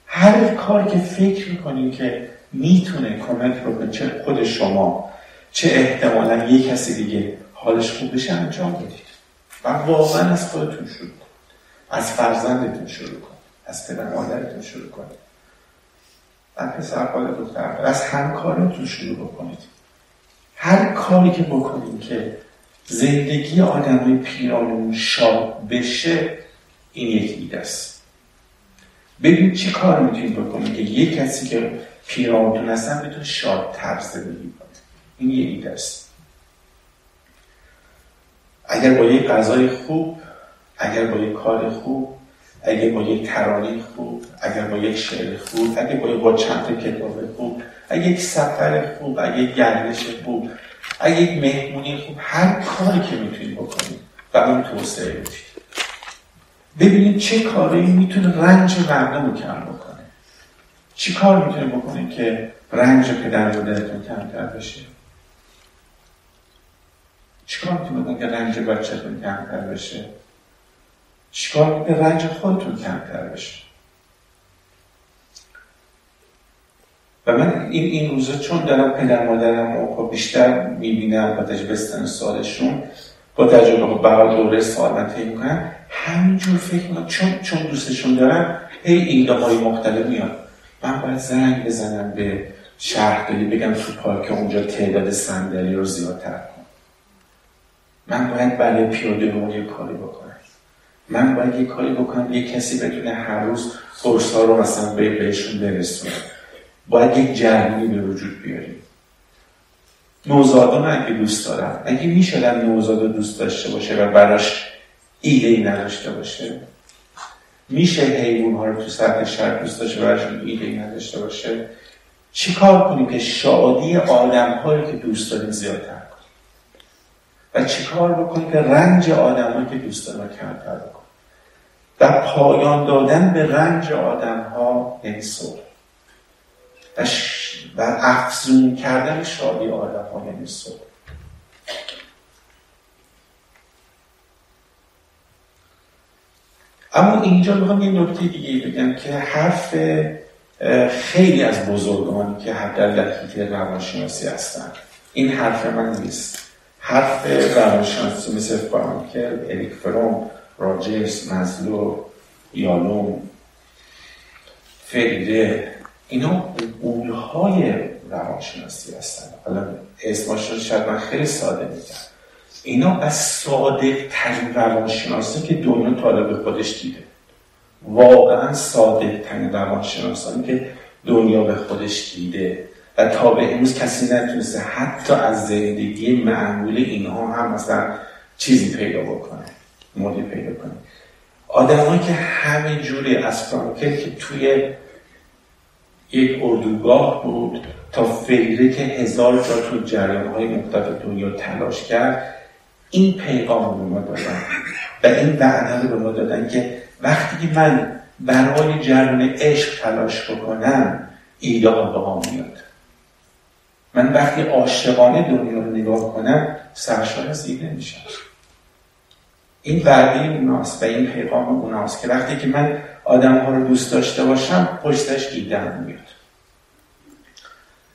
هر کار که فکر می‌کنید که می‌تونه کمک رو چه خود شما چه احتمالا یک کسی دیگه حالش خوب بشه انجام بدید. و واقعا از خودتون شروع کنید. از فرزندتون شروع کنید. از پدر مادرتون شروع کنید. از پسر دختر. از همکارتون شروع بکنید. هر کاری که بکنید که زندگی آدمای پیرانمون شاد بشه این یک ایده است. ببین چی کار می‌تونید بکنید که یک کسی که پیرامونتون هستن بتون شاد زندگی کنید این یه ایده است. اگر با یک غذای خوب اگر با یک کار خوب اگر با یک ترانه خوب اگر با یک شعر خوب اگر با با چند کتاب خوب اگر یک سفر خوب اگر یک گردش خوب اگر یک مهمونی خوب هر کاری که می‌تونید بکنید و اون توسعه بدید ببینید چه کاری می‌تونه رنج مردم رو کم بکنه. چی کار می‌تونه بکنید که رنج پدر مادرتون کمتر بشه؟ چیکار می‌تونه بکنید که رنج بچهتون کمتر بشه؟ چیکار می‌کنه رنج خودتون کمتر بشه؟ و من این این روزا چون دارم پدر مادرم و خب بیشتر می‌بینم با تجربه استن سالشون با تجربه با برای دوره سال من طی می‌کنم همینجور فکر می‌کنم چون چون دوستشون دارم هی ایده های مختلف میاد. من باید زنگ بزنم به شهرداری بگم تو پارک اونجا تعداد صندلی رو زیادتر کن. من باید برای پیاده رو یه کاری بکنم. من باید یه کاری بکنم یه کسی بتونه هر روز قرص ها رو مثلا به بهشون برسونه. باید یک جرمی به وجود بیاریم. نوزادان اگه دوست دارم اگه می‌شدن نوزاد دوست داشته باشه و براش ایده ای نداشته باشه میشه حیوان ها رو تو سطح دوست داشته براشون ایده ای نداشته باشه؟ چی کار کنیم که شادی آدم هایی که دوست داریم زیادتر کنیم؟ و چی کار بکنیم که رنج آدم هایی که دوست داریم کمتر بکنیم؟ و پایان دادن به رنج آدم ها یعنی صبح و, و افزون کردن شادی آدم ها یعنی اما اینجا می‌خوام یه نکته دیگه بگم که حرف خیلی از بزرگانی که حتی در حیطه روانشناسی هستن این حرف من نیست. حرف روانشناسی مثل فرانکل، اریک فروم، راجرز، مزلو، یالوم، فریده اینا اولهای روانشناسی هستن. حالا اسمش رو شاید من خیلی ساده میگم. اینا از صادق ترین روانشناسی که دنیا طالب خودش دیده. واقعا صادق ترین روانشناسانی که دنیا به خودش دیده. و تا به امروز کسی نتونسته حتی از زندگی معمول اینها هم مثلا چیزی پیدا بکنه مودی پیدا کنه. آدمایی که همین جوری از فرانکل که توی یک اردوگاه بود تا فکره که هزار جا تو جریان های مختلف دنیا تلاش کرد این پیغام رو به ما دادن. و این وعده رو به ما دادن که وقتی که من برای جریان عشق تلاش بکنم ایده ها به میاد. من وقتی عاشقانه دنیا رو نگاه کنم سرشار از ایده میشم. این وعده اوناست و این پیغام اوناست که وقتی که من آدم ها رو دوست داشته باشم پشتش ایده میاد.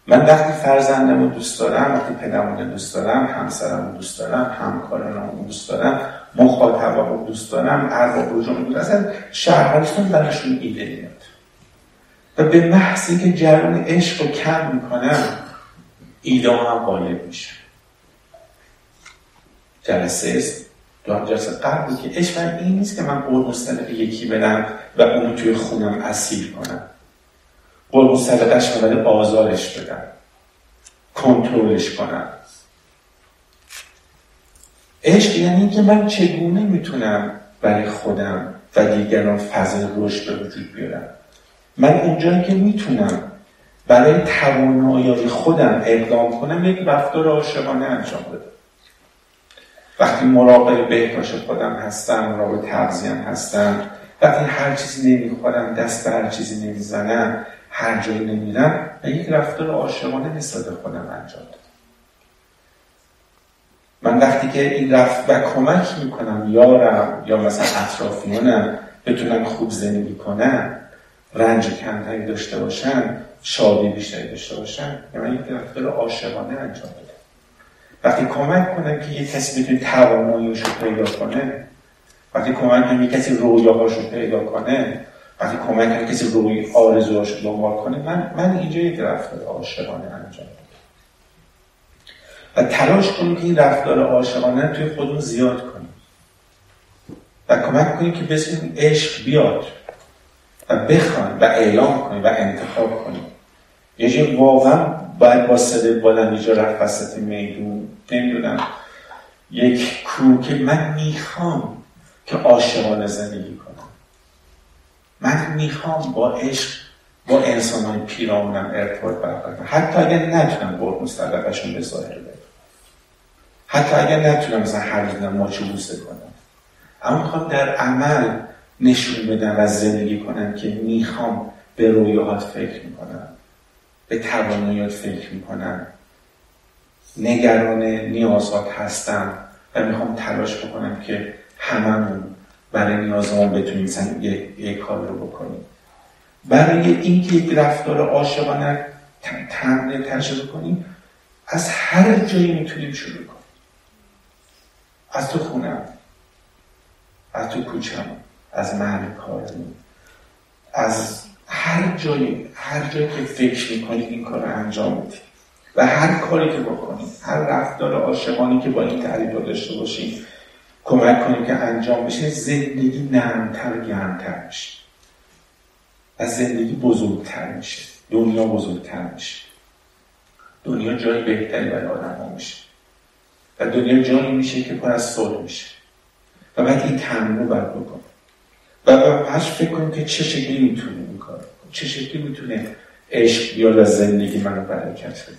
من وقتی فرزندم رو دوست دارم وقتی پدرم رو دوست دارم همسرم رو دوست دارم همکارانم رو دوست دارم مخاطبم رو دوست دارم ارباب رو دوست اصلا شهرهایشون براشون ایده میاد. و به محضی که جریان عشق رو کم می‌کنم ایده هم غالب میشه. جلسه دو جلسه قبل که عشق این نیست که من قرب به یکی بدم و اونو توی خونم اسیر کنم. قربون صدقش ولی آزارش بدم کنترلش کنم عشق یعنی اینکه من چگونه می‌تونم برای خودم و دیگران فضل رشد به وجود بیارم؟ من اونجایی که می‌تونم برای توانایی خودم اقدام کنم یک رفتار عاشقانه انجام بدم. وقتی مراقب بهداشت خودم هستم مراقب تغذیم هستم وقتی هر چیزی نمی‌خورم دست به هر چیزی نمی‌زنم هر جایی نمیرم و یک رفتار عاشقانه نسبت خودم انجام دادم. من وقتی که این رفت و کمک می‌کنم یارم یا مثلا اطرافیانم بتونم خوب زندگی کنم رنج کمتری داشته باشن شادی بیشتری داشته باشن یا من یک رفتار عاشقانه انجام دادم وقتی کمک کنم که یک کسی بتونه تواناییش رو پیدا کنه وقتی کمک کنم یک کسی رویاهاش رو پیدا کنه وقتی کمک کنه کسی روی آرزوهاش رو دنبال کنه من, من اینجا یک رفتار عاشقانه انجام و تلاش کنیم که این رفتار عاشقانه توی خودمون زیاد کنیم و کمک کنیم که بسیم عشق بیاد و بخوان و اعلام کنیم و انتخاب کنیم یه جایی واقعا باید با صده بلند اینجا رفت وسط میدون. نمی‌دونم. یک کو که من می‌خوام که عاشقانه زندگی کنم. من می‌خوام با عشق با انسان های پیرامونم ارتباط برقرار کنم حتی اگر نتونم برد مستقبشون به ظاهر حتی اگر نتونم مثلا هر روز ماچو بوسه کنم. اما می‌خوام در عمل نشون بدم و زندگی کنم که می‌خوام به رویاهات فکر می‌کنم. به تواناییات فکر می‌کنم. نگران نیازات هستم و می‌خوام تلاش بکنم که هممون برای نیازمون بتونیم یک, کار رو بکنیم. برای اینکه یک رفتار عاشقانه تمرین تجربه کنیم از هر جایی می‌تونیم شروع کنیم. از تو خونم از تو کوچم از محل کارمون از هر جایی هر جایی که فکر می‌کنید این کار رو انجام بدید و هر کاری که بکنید هر رفتار عاشقانی که با این تعریف داشته باشید کمک کنیم که انجام بشه زندگی نرمتر و گرمتر میشه. و زندگی بزرگتر میشه. دنیا بزرگتر میشه. دنیا جای بهتری برای آدم میشه. و دنیا جایی میشه که پر از صلح میشه. و بعد این تمرین باید بکن و بعد فکر کنیم که چه شکلی می‌تونه این چه شکلی می‌تونه عشق بیاد زندگی منو برکت بده.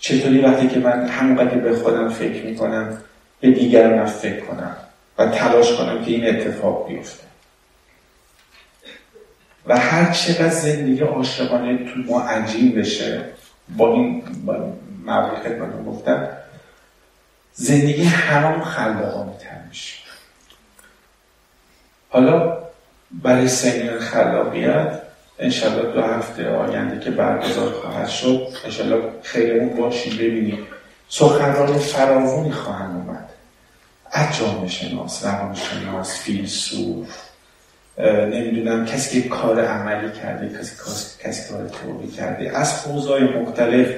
چطوری وقتی که من همونقدر به خودم فکر می‌کنم به دیگران فکر کنم و تلاش کنم که این اتفاق بیفته. و هر چقدر زندگی عاشقانه تو ما عجیب بشه با این مبلغ خدمتون گفتم زندگی همون خلاقانه تر میشه. حالا برای سنین خلاقیت انشالله دو هفته آینده که برگزار خواهد شد انشالله خیلی باشیم. ببینیم سخنران فراوانی خواهند اومد. از جامعه شناس روان شناس فیلسوف نمی‌دونم کسی که کار عملی کرده کسی کسی کار تئوری کرده. از حوزه‌های مختلف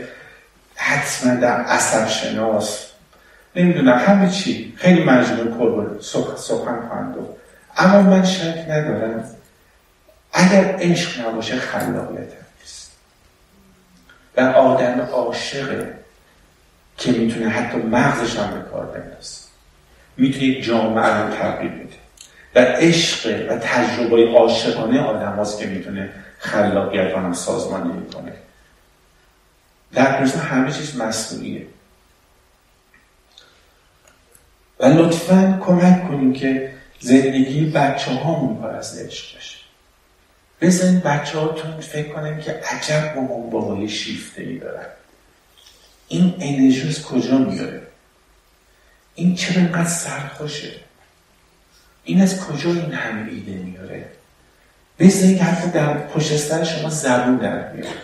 حتما در عصب شناس. نمی‌دونم همه چی. خیلی مجموعه پر سخن خواهند اما من شک ندارم اگر عشق نباشه خلاقیت نیست و آدم عاشقه که می‌تونه حتی مغزش هم به کار بندازه. می‌تونه جامعه رو تغییر بده و عشق و تجربه عاشقانه آدم هاست که می‌تونه خلاقیت رو هم سازمانی می‌کنه. در پرسن همه چیز مسئولیه و لطفا کمک کنیم که زندگی بچه هامون پر از عشق بشه بزنید بچه هاتون فکر کنیم که عجب مامان بابای شیفته ای دارن. این انرژی از کجا میاره؟ این چرا اینقدر سرخوشه؟ این از کجا این همه ایده میاره بذارید حتی در پشت شما زبون در بیاد.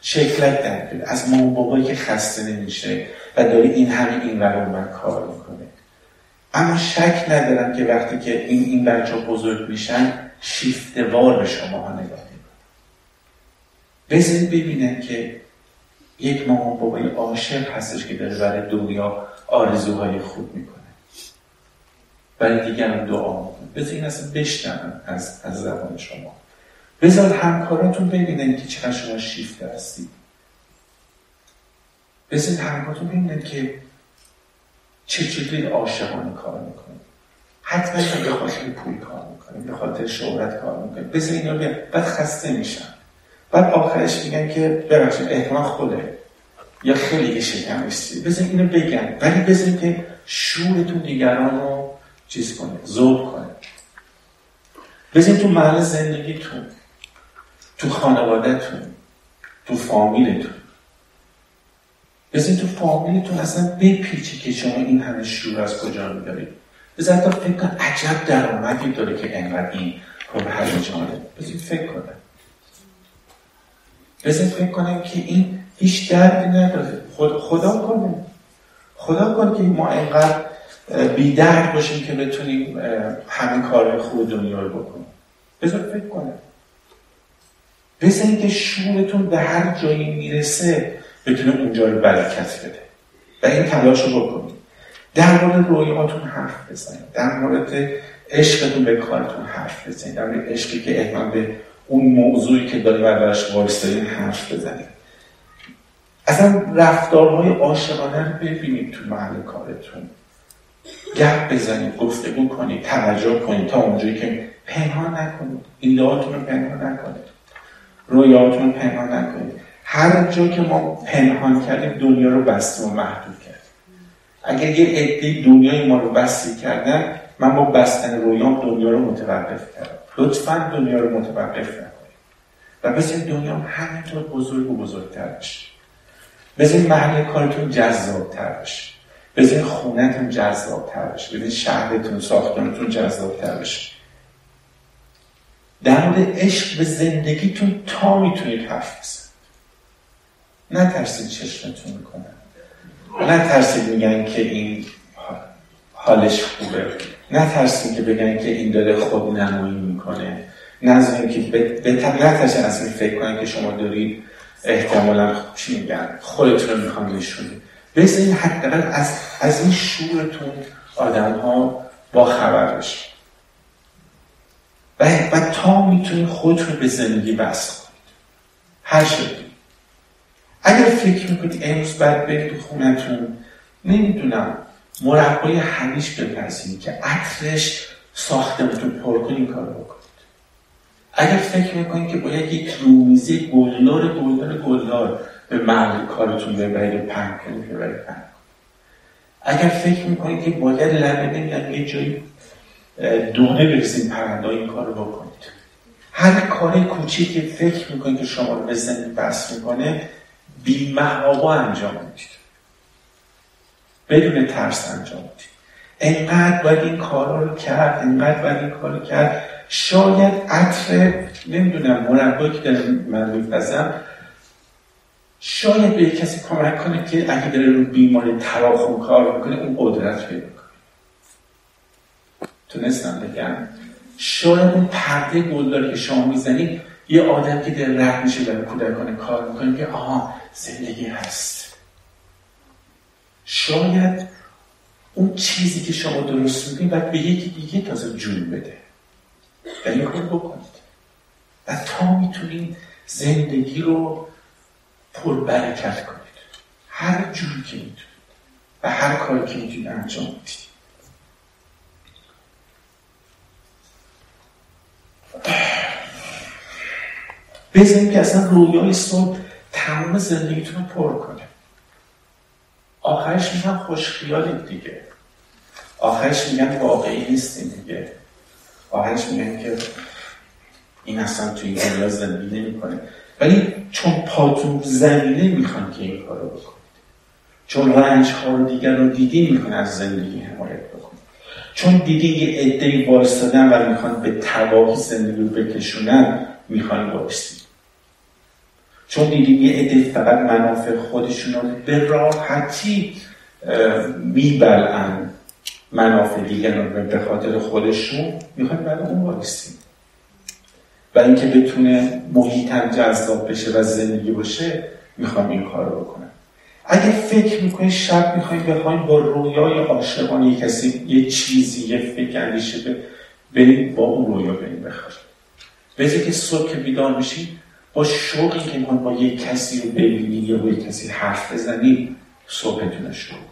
شکلت در بیاد. از مامان بابایی که خسته نمیشه و داری این همه این ور من کار می‌کنه. اما شک ندارم که وقتی که این این بچه بزرگ میشن شیفتوار به شما ها نگاه می‌کنن. بذارید ببینن که یک مامان بابای عاشق هستش که داره برای دنیا آرزوهای خوب می‌کنه. برای دیگران دعا می‌کنه. بذار این اصلا بشنون از, از زبان شما. بذار همکاراتون ببینن که چقدر شما شیفته هستید. بذارید همکاراتون ببینن که چه چجوری عاشقانه کار می‌کنه حتما به خاطر پول کار می‌کنه به خاطر شهرت کار می‌کنه بذار اینا بیان. بعد خسته میشن. بعد آخرش میگن که ببخشید احتمال خوده یا خیلی شکمشتی بذار اینو بگن ولی بذار که شورتون دیگران رو چیز کنه زود کنه. بذار تو محل زندگیتون تو خانوادهتون تو فامیلتون. بزن تو فامیلتون اصلا بپیچی که شما این همه شور از کجا میدارید بزن تا فکر کن عجب درآمدی داره که انقدر این رو به هیجانه بزن فکر کنم. بزن فکر کنم که این هیچ دردی نداره. خدا, خدا کنه. خدا کنه که ما انقدر بی درد باشیم که بتونیم همه کار خوب دنیا رو بکنیم. بذار فکر کنم. بزن که شورتون به هر جایی می‌رسه بتونه اونجا رو برکت بده. و این تلاش رو بکنید. در مورد رویاتون حرف بزنید. در مورد عشقتون به کارتون حرف بزنید. در مورد عشقی که احتمال به اون موضوعی که داریم براش وایستادین حرف بزنید. اصلا رفتارهای عاشقانه رو ببینید تو محل کارتون. گپ بزنید گفتگو کنید توجه کنید تا اونجایی که پنهان نکنید. ایدهاتون رو پنهان نکنید. رویاتون رو پنهان نکنید. هر جا که ما پنهان کردیم دنیا رو بستیم و محدود کردیم. اگر یه عده دنیای ما رو بستی کردن من با بستن رویام دنیا رو متوقف کردم. لطفا دنیا رو متوقف نکنید. و بذارید دنیا همینطور بزرگ و بزرگتر بشه بذارید محل کارتون جذابتر بشه. بذارید خونتون جذابتر بشه. بذارید شهرتون ساختانتون جذابتر بشه. در مورد عشق به زندگیتون تا می‌تونید حرف بزنید. نترسید چشمتون می‌کنن نترسید میگن که این حالش خوبه. نترسید که بگن که این داره خود نمایی می‌کنه. نظرین که نترسید از این فکر کنن که شما دارید احتمالا چی میگن خودتون رو می‌خوان نشونید. این حداقل از, از این شورتون آدم ها با خبر و, و تا می‌تونید رو به زندگی بس کنید. هر شکلی. اگر فکر می‌کنید امروز باید برید خونتون نمی‌دونم مربای همیش بپذیرید که عطرش ساختمتون پر این کار بکنید اگر فکر می‌کنید که باید یک رومیزی گلدار گلدار گلدار به محل کارتون ببرید پنگ کنید ببرید پنگ اگر فکر می‌کنید که باید لبه نمیدن یه جایی دونه برسید پرنده این کار رو بکنید. هر کار کوچیک که فکر می‌کنید که شما رو به زندگی بس می‌کنه بی انجام می‌دید. بدون ترس انجام می‌دید. انقدر باید این کارا رو کرد انقدر باید این کار رو کرد شاید عطر نمی‌دونم مربایی که دارم من میپزم شاید به کسی کمک کنه که اگه داره رو بیماری تراخون کار می‌کنه اون قدرت پیدا کنه. تونستم بگم. شاید اون پرده گلداری که شما می‌زنید یه آدم که دل رد میشه برای کودکان کار می‌کنه که آها زندگی هست. شاید اون چیزی که شما درست می‌کنید باید به یکی دیگه تازه جون بده. و این کار بکنید. و تا می‌تونید زندگی رو پر برکت کنید. هر جوری که می‌تونید. و هر کاری که می‌تونید انجام بدید. بذارید که اصلا رویای صبح تمام زندگیتون رو پر کنه. آخرش میگن خوش دیگه. آخرش میگن واقعی نیستیم دیگه. آخرش میگن که این اصلا توی این دنیا زندگی نمی‌کنه. ولی چون پاتون زمینه می‌خوان که این کارو بکنید چون رنج ها رو دیگر رو دیدی می‌خوان از زندگی حمایت بکنید چون دیدی یه عده وایستادن و می‌خوان به تباهی زندگی رو بکشونن می‌خوان وایستید چون دیدیم یه عده فقط منافع خودشون رو به راحتی میبلن منافع دیگران رو به خاطر خودشون می‌خوایم برای اون وایستیم و اینکه بتونه محیطم جذاب بشه و زندگی باشه می‌خوام این کار رو بکنم. اگه فکر می‌کنید شب می‌خوایم بخوایم با رویای عاشقانه یه کسی یه چیزی یه فکر اندیشه بریم با اون رویا بریم بخوایم بذار که صبح که بیدار میشید با شوقی که می‌خوایم با یه کسی رو ببینید یا با یه کسی حرف بزنید صبحتون رو شروع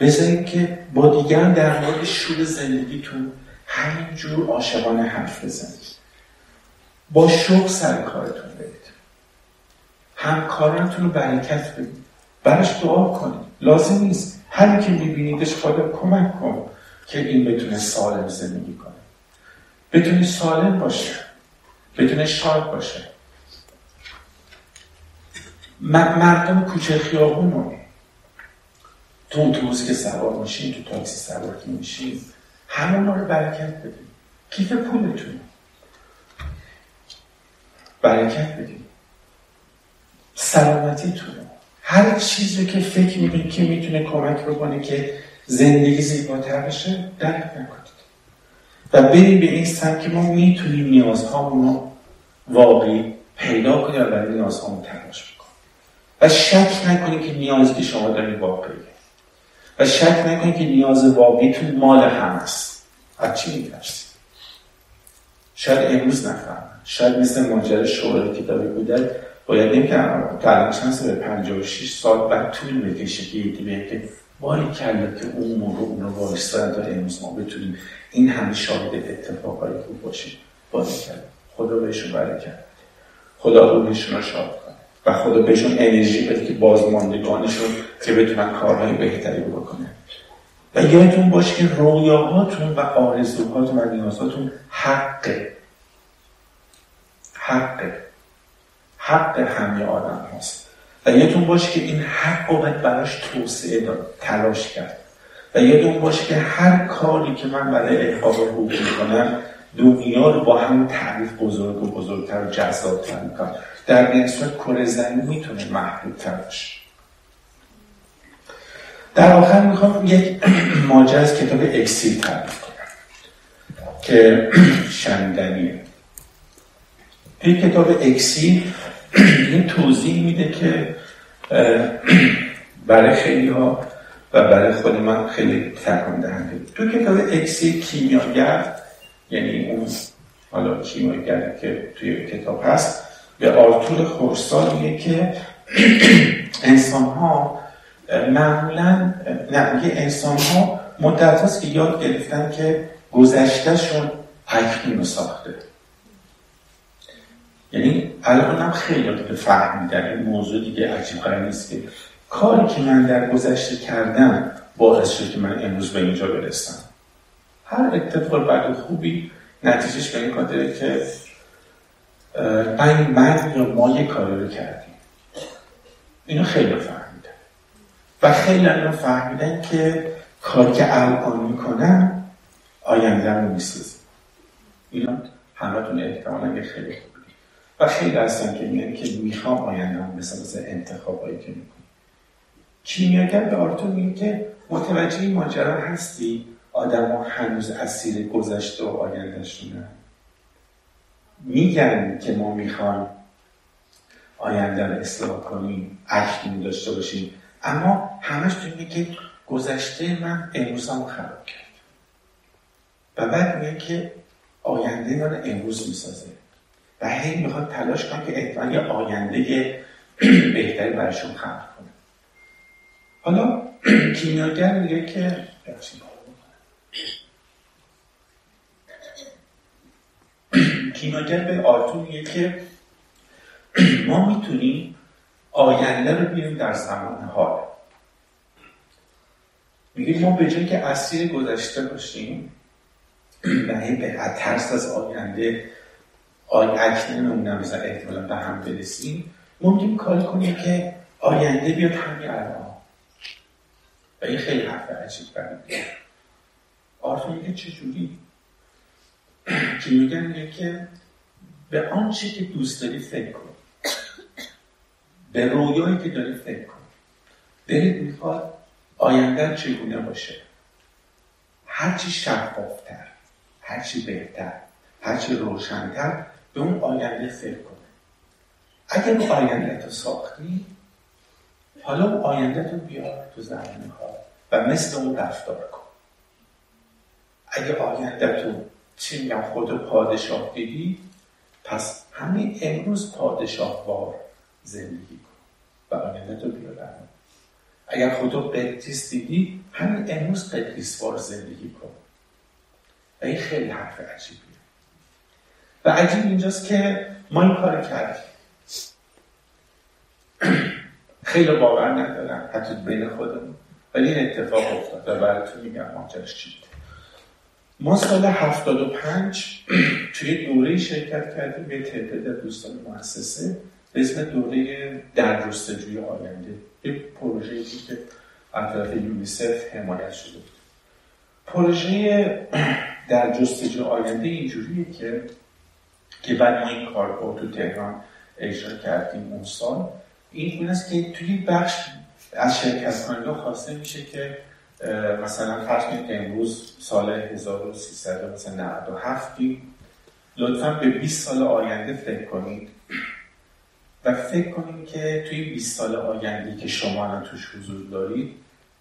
بذارید که با دیگران در مورد شور زندگیتون همینجور عاشقانه حرف بزنید. با شوق سر کارتون برید. همکارانتون رو برکت بدید. براش دعا کنید. لازم نیست. هر که میبینیدش خدا کمک کن که این بتونه سالم زندگی کنه. بتونه سالم باشه. بتونه شاد باشه. مردم کوچه خیابون رو تو اتوبوس که سوار میشین تو تاکسی سوار که میشین همون رو برکت بدید کیف پولتون. برکت بدید سلامتیتون. هر چیزی که فکر می‌کنید که می‌تونه کمک بکنه که زندگی زیباتر بشه درک نکنید. و بریم به این سمت که ما می‌تونیم نیازهامون رو واقعی پیدا کنیم و برای نیازهامون تلاش بکنیم. و شک نکنید که نیازی که شما دارید واقعیه و شک نکنید که نیاز واقعیتون مال هم است. از چی میترسید شاید امروز نفهم شاید مثل ماجرا شعر کتابی بوده باید نیم که تا چند سال 56 سال بعد طول بکشه که یکی که باری کرده که اون موقع اون رو وایستاد داره امروز ما بتونیم این همه شاهد اتفاقای خوب باشیم. باری کرده خدا بهشون کرد خدا روحشون رو شاد و خدا بهشون انرژی بده که بازماندگانشون که بتونن کارهای بهتری بکنه و یادتون باشه که رویاهاتون و آرزوهاتون و نیازهاتون حقه. حقه. حق همه آدم هست و یادتون باشه که این حق باید براش توسعه داد تلاش کرد. و یادتون باشه که هر کاری که من برای احقاق حقوق می‌کنم دنیا رو با همون تعریف بزرگ و بزرگتر و جذابتر می‌کنه در این صورت کره زمین می‌تونه محدودتر باشه. در آخر می‌خوام یک ماجرا از کتاب اکسیر تعریف کنم که شنیدنیه. این کتاب اکسیر این توضیح میده که برای خیلی ها و برای خود من خیلی تکان دهنده. تو کتاب اکسیر کیمیاگر یعنی اون حالا کیمیاگری که توی کتاب هست به آرتور خورسال که انسان ها معمولا نه میگه انسان ها مدت هست که یاد گرفتن که گذشتهشون رو ساخته. یعنی الان هم خیلی دیگه فهمیدن این موضوع دیگه عجیب نیست که کاری که من در گذشته کردم باعث شد که من امروز به اینجا برسم. هر اتفاق بعد خوبی نتیجهش به این داره که من, من یا ما یه کاری رو کردیم. اینو خیلی فهمیدن و خیلی اینو فهمیدن که کاری که الان می‌کنم آینده رو می‌سازه اینا همتون احتمالا یه خیلی خوبی و خیلی هستن که میگن که می‌خوام آینده هم مثل مثل انتخابایی که می‌کنم. کیمیاگر به آرتون میگه که متوجه این ماجرا هستی؟ آدم هنوز اسیر گذشته و آیندهشونه میگن که ما می‌خوایم آینده رو اصلاح کنیم اکنون داشته باشیم. اما همش تو میگه که گذشته من امروزم خراب کرد. و بعد میگه که آینده من امروز می‌سازه. و هی می‌خواد تلاش کنه که احتمال آینده بهتری برشون خلق کنه. حالا کیمیاگر میگه که کیمیاگر به آرتون میگه که ما می‌تونیم آینده رو بیاریم در زمان حال. میگه ما به جایی که اسیر گذشته باشیم و به ترس از آینده آی اکنون نمیزن احتمالا به هم برسیم ممکن کار کنیم که آینده بیاد همین الان. و این خیلی حرف عجیب برمیده آرتون میگه چجوری؟ که میگن میگه که به آنچه که دوست داری فکر کن. به رویایی که داری فکر کن. دلت می‌خواد آینده چگونه باشه. هرچی شفافتر هرچی بهتر هرچی روشنتر به اون آینده فکر کنه اگر اون آینده تو ساختی حالا اون آینده تو بیار تو زمین ها و مثل اون رفتار کن. اگه آینده تو میگم خود پادشاه دیدی پس همین امروز پادشاه بار زندگی کن. و آینده تو بیار اگر خودتو قدیس دیدی همین امروز قدیس بار زندگی کن. و این خیلی حرف عجیبیه. و عجیب اینجاست که ما این کار کردیم. خیلی باور ندارم حتی بین خودمون. ولی این اتفاق افتاد و براتون میگم ماجرش چی ما سال 75 توی دوره شرکت کردیم به تعداد دوستان مؤسسه به اسم دوره در جستجوی آینده. یه پروژه که از طرف یونیسف حمایت شده بود. پروژه در جستجوی آینده اینجوریه که که بعد ما این کار رو تو تهران اجرا کردیم اون سال. این است که توی بخش از شرکت کننده خواسته میشه که مثلا فرض کنید امروز سال 1300 مثلا 97 لطفا به 20 سال آینده فکر کنید. و فکر کنید که توی 20 سال آینده که شما الان توش حضور دارید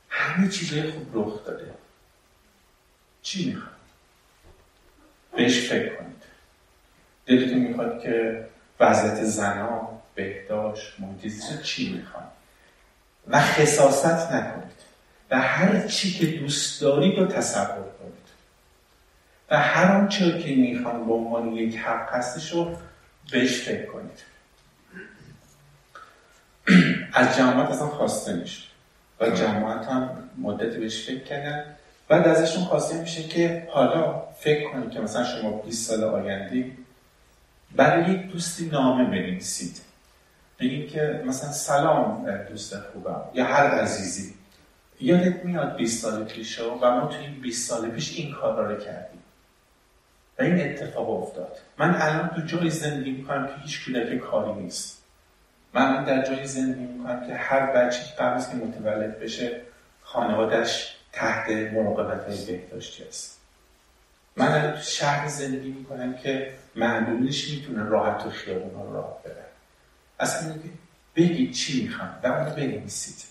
همه چیزای خوب رخ داده. چی می‌خواد؟ بهش فکر کنید. دلتون می‌خواد که وضعیت زنا بهداشت محیط چی می‌خواد؟ و خصاصت نکنید. و هر چی که دوست دارید رو تصور کنید. و هر آنچه که می‌خوان به عنوان یک حق هستش رو بهش فکر کنید. از جماعت اصلا خواسته میشه. و جماعت هم مدتی بهش فکر کردن. بعد ازشون خواسته میشه که حالا فکر کنید که مثلا شما 20 سال آینده برای یک دوستی نامه بنویسید. بگید که مثلا سلام دوست خوبم. یا هر عزیزی. یادت میاد 20 سال پیش و ما توی این 20 سال پیش این کار رو کردیم. و این اتفاق افتاد. من الان تو جای زندگی می‌کنم که هیچ کودک کاری نیست. من در جای زندگی می‌کنم که هر بچه قبل که متولد بشه خانوادش تحت مراقبت بهداشتی است. من تو شهر زندگی می‌کنم که معلومش می‌تونه راحت و خیابون ها راه بره اصلا بگید چی می‌خوام؟ و اونو بنویسید.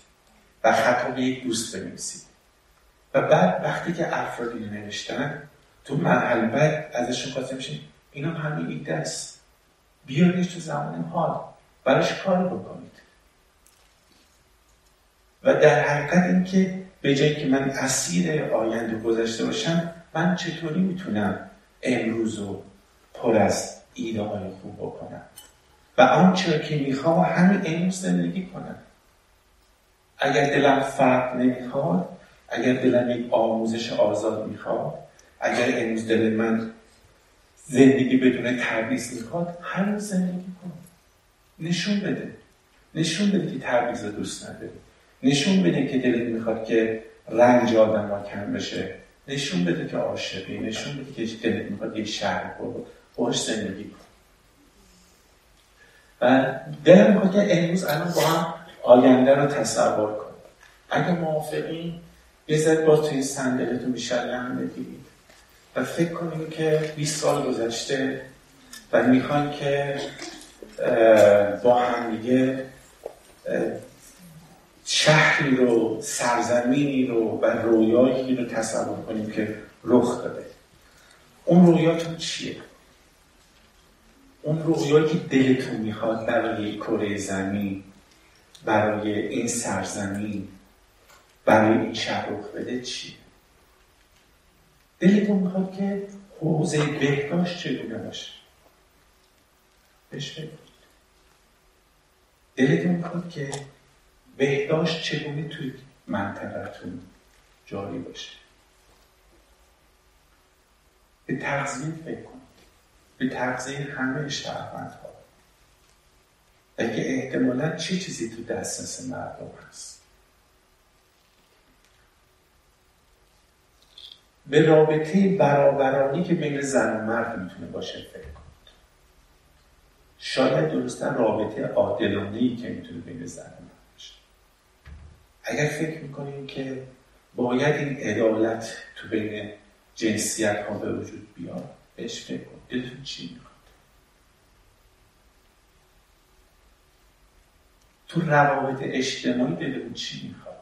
و خطا به یک دوست بنویسید. و بعد وقتی که افرادی نوشتن تو مرحله بعد ازشون خواسته میشه اینا همین ایده است. بیاریش تو زمان حال. براش کار بکنید. و در حقیقت اینکه به جایی که من اسیر آینده گذشته باشم من چطوری می‌تونم امروز رو پر از ایده های خوب بکنم؟ و آنچه که می‌خوام همین امروز زندگی کنم. اگر دلم فرق نمی‌خواد اگر دلم یک آموزش آزاد می‌خواد اگر امروز دل من زندگی بدون تبعیض می‌خواد همین زندگی کن نشون بده. نشون بده که تبعیض دوست نداری. نشون بده که دلت می‌خواد که رنج آدم ها کم بشه. نشون بده که عاشقی. نشون بده که دلت می‌خواد یک شهر برو باش زندگی کن و دلم می‌خواد که امروز الان با هم آینده رو تصور کن. اگه موافقین زد با توی صندلیتون بیشتر لحن بگیرید. و فکر کنیم که 20 سال گذشته و می‌خوایم که با هم دیگه شهری رو سرزمینی رو و رویایی رو تصور کنیم که رخ داده. اون رویاتون چیه؟ اون رویایی که دلتون می‌خواد برای کره زمین برای این سرزمین برای این شهر رخ بده چیه؟ دلتون می‌خواد که حوزه بهداشت چگونه باشه؟ بهش دلتون می‌خواد که بهداشت چگونه توی منطقهتون جاری باشه؟ به تغذیه فکر کنید به تغذیه همه شهروندها. اگه احتمالا چه چیزی تو دسترس مردم هست؟ به رابطه برابرانی که بین زن و مرد می‌تونه باشه فکر کنید. شاید درسته رابطه عادلانه که می‌تونه بین زن و مرد باشه. اگر فکر می‌کنیم که باید این عدالت تو بین جنسیت ها به وجود بیاد بهش فکر کن دلتون چی می‌خواد؟ تو روابط اجتماعی دلتون چی می‌خواد؟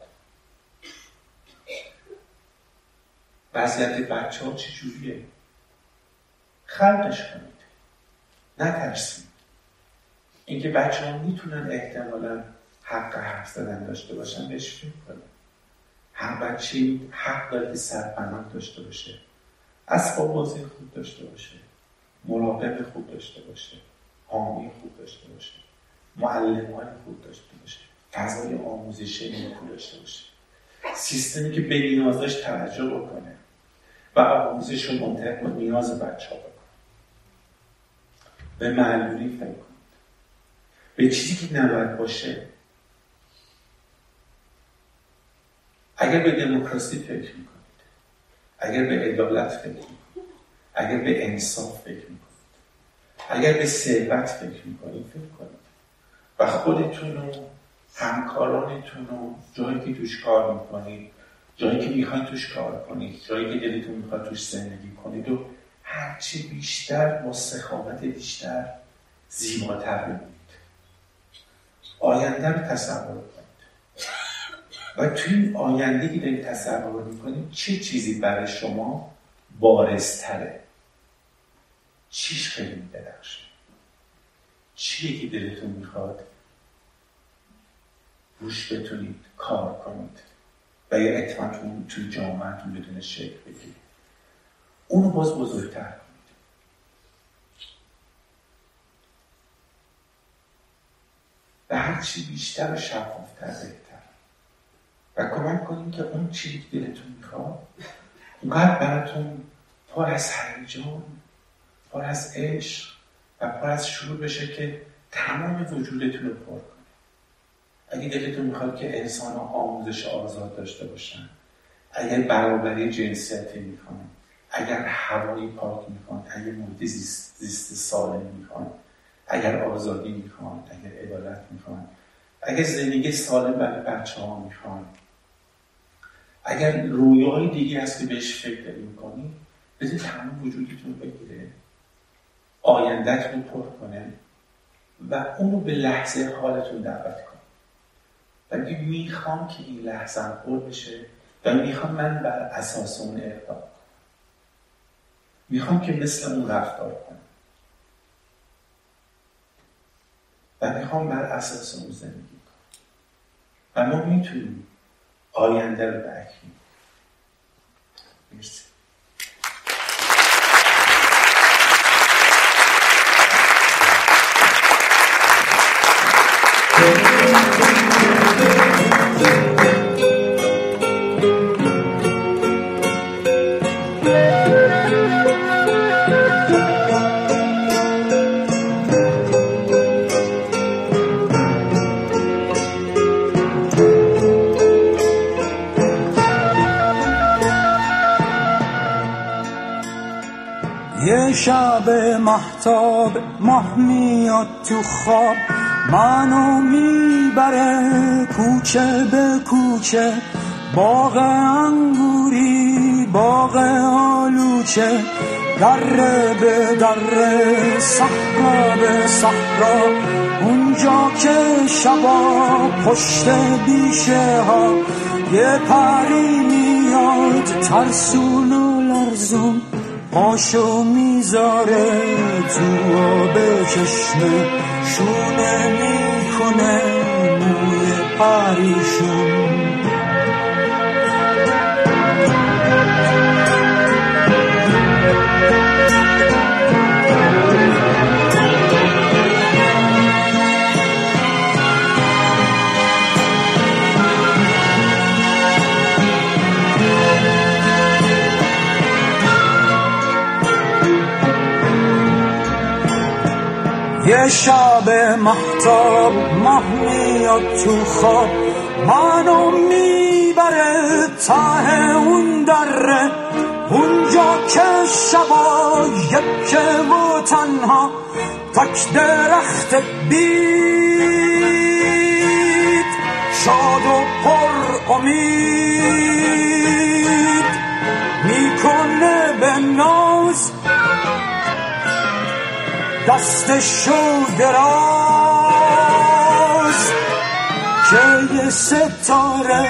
وضعیت بچه ها چجوریه خلقش کنید. نترسید. اینکه بچه ها می‌تونن احتمالا حق حرف زدن داشته باشن بهش فکر کنید؟ هر بچه حق داره که سرپناه داشته باشه. اسباب بازی خوب داشته باشه. مراقب خوب داشته باشه. حامی خوب داشته باشه. معلم های خوب داشته باشه. فضای آموزشی نیکو داشته باشه. سیستمی که به نیازش توجه بکنه و آموزش رو منطق با نیاز بچه ها بکنه. به معلولی فکر کنید. به چیزی که نباید باشه اگر به دموکراسی فکر می‌کنید اگر به عدالت فکر می‌کنید اگر به انصاف فکر می‌کنید اگر به ثروت فکر می‌کنید فکر کنید. و خودتون و همکارانتون و جایی که توش کار می‌کنید جایی که می‌خواید توش کار کنید جایی که دلتون می‌خواد توش زندگی کنید و هرچی بیشتر با سخاوت بیشتر زیباتر ببینید آینده رو تصور کنید. و توی این آینده که دارید تصور می‌کنید چه چیزی برای شما بارزتره؟ چیش خیلی میدرخشه چیه که دلتون می‌خواد روش بتونید کار کنید و یا اتمتون توی جامعتون بدون شکل بگیرید. اونو باز بزرگتر کنید. و هر چی بیشتر و شفافتر بهتر. و کمک کنید که اون چیزی که دلتون می‌خواد اونقدر براتون پر از هیجان پر از عشق و پر از شروع بشه که تمام وجودتون رو پر کنه. اگه دلتون می‌خواد که انسان ها آموزش آزاد داشته باشن اگر برابری جنسیتی می‌خوان اگر هوایی پاک می‌خوان اگر محیط زیست, سالم می‌خوان اگر آزادی می‌خوان اگر عدالت می‌خوان اگر زندگی سالم برای بچه ها می‌خوان اگر رویای دیگه هست که بهش فکر می‌کنی بذار تمام وجودتون بگیره. آیندت رو پر کنه و اونو به لحظه حالتون دعوت کن و می‌خوام که این لحظه پر بشه و می‌خوام من بر اساس اون اقدام. می‌خوام که مثل اون رفتار کنم. و می‌خوام بر اساس اون زندگی کنم. و ما می‌تونیم آینده رو بکنیم مرسی. محتاب ماه میاد تو خواب. منو می‌بره کوچه به کوچه باغ انگوری باغ آلوچه. دره به دره صحرا به صحرا. اونجا که شبا پشت بیشه ها یه پری میاد ترسون و لرزون. پاشو می‌ذاره تو آب چشمه شونه می‌کنه موی پریشون. یه شب محتاب ماه میاد تو خواب. منو می‌بره ته اون دره. اونجا که شبا یکه و تنها تک درخت بید. شاد و پر امید می‌کنه به ناز. دستشو دراز که یه ستاره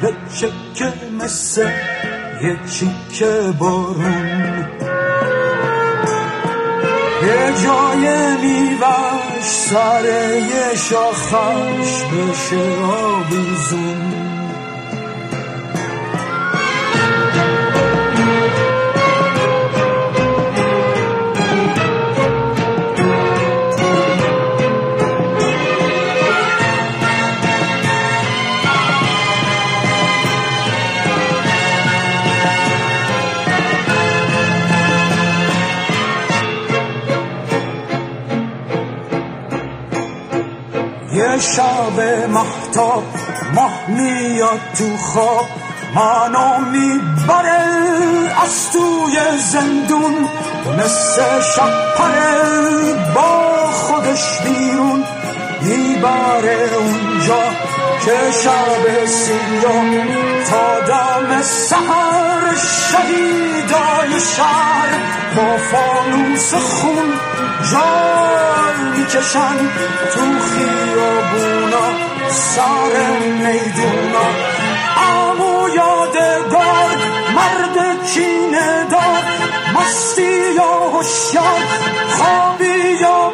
به چکه مثل یه چیکه بارون. یه جای میوش سر یه شاخش بشه آویزون شب محتاب ماه میاد تو خواب. منو می‌بره از توی زندون مثل شب با خودش بیرون. می‌بره اونجا که شب سیاه تا دم سهر شهیدای شهر با فانوس خون جای می‌کشن تو خیابونا سر میدونا. امو یادگار مرد کینه دار مستی یا هوشیار خوابی یا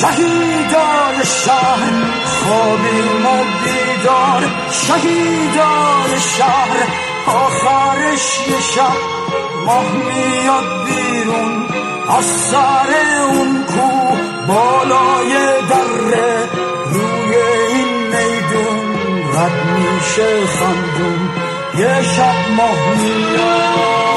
شهیدان شهر خوابیم و بیدار شهیدان شهر آخرش یه شب ماه میاد بیرون از سر اون کو بالای دره. روی این میدون رد میشه خندون. یه شب ماه میاد.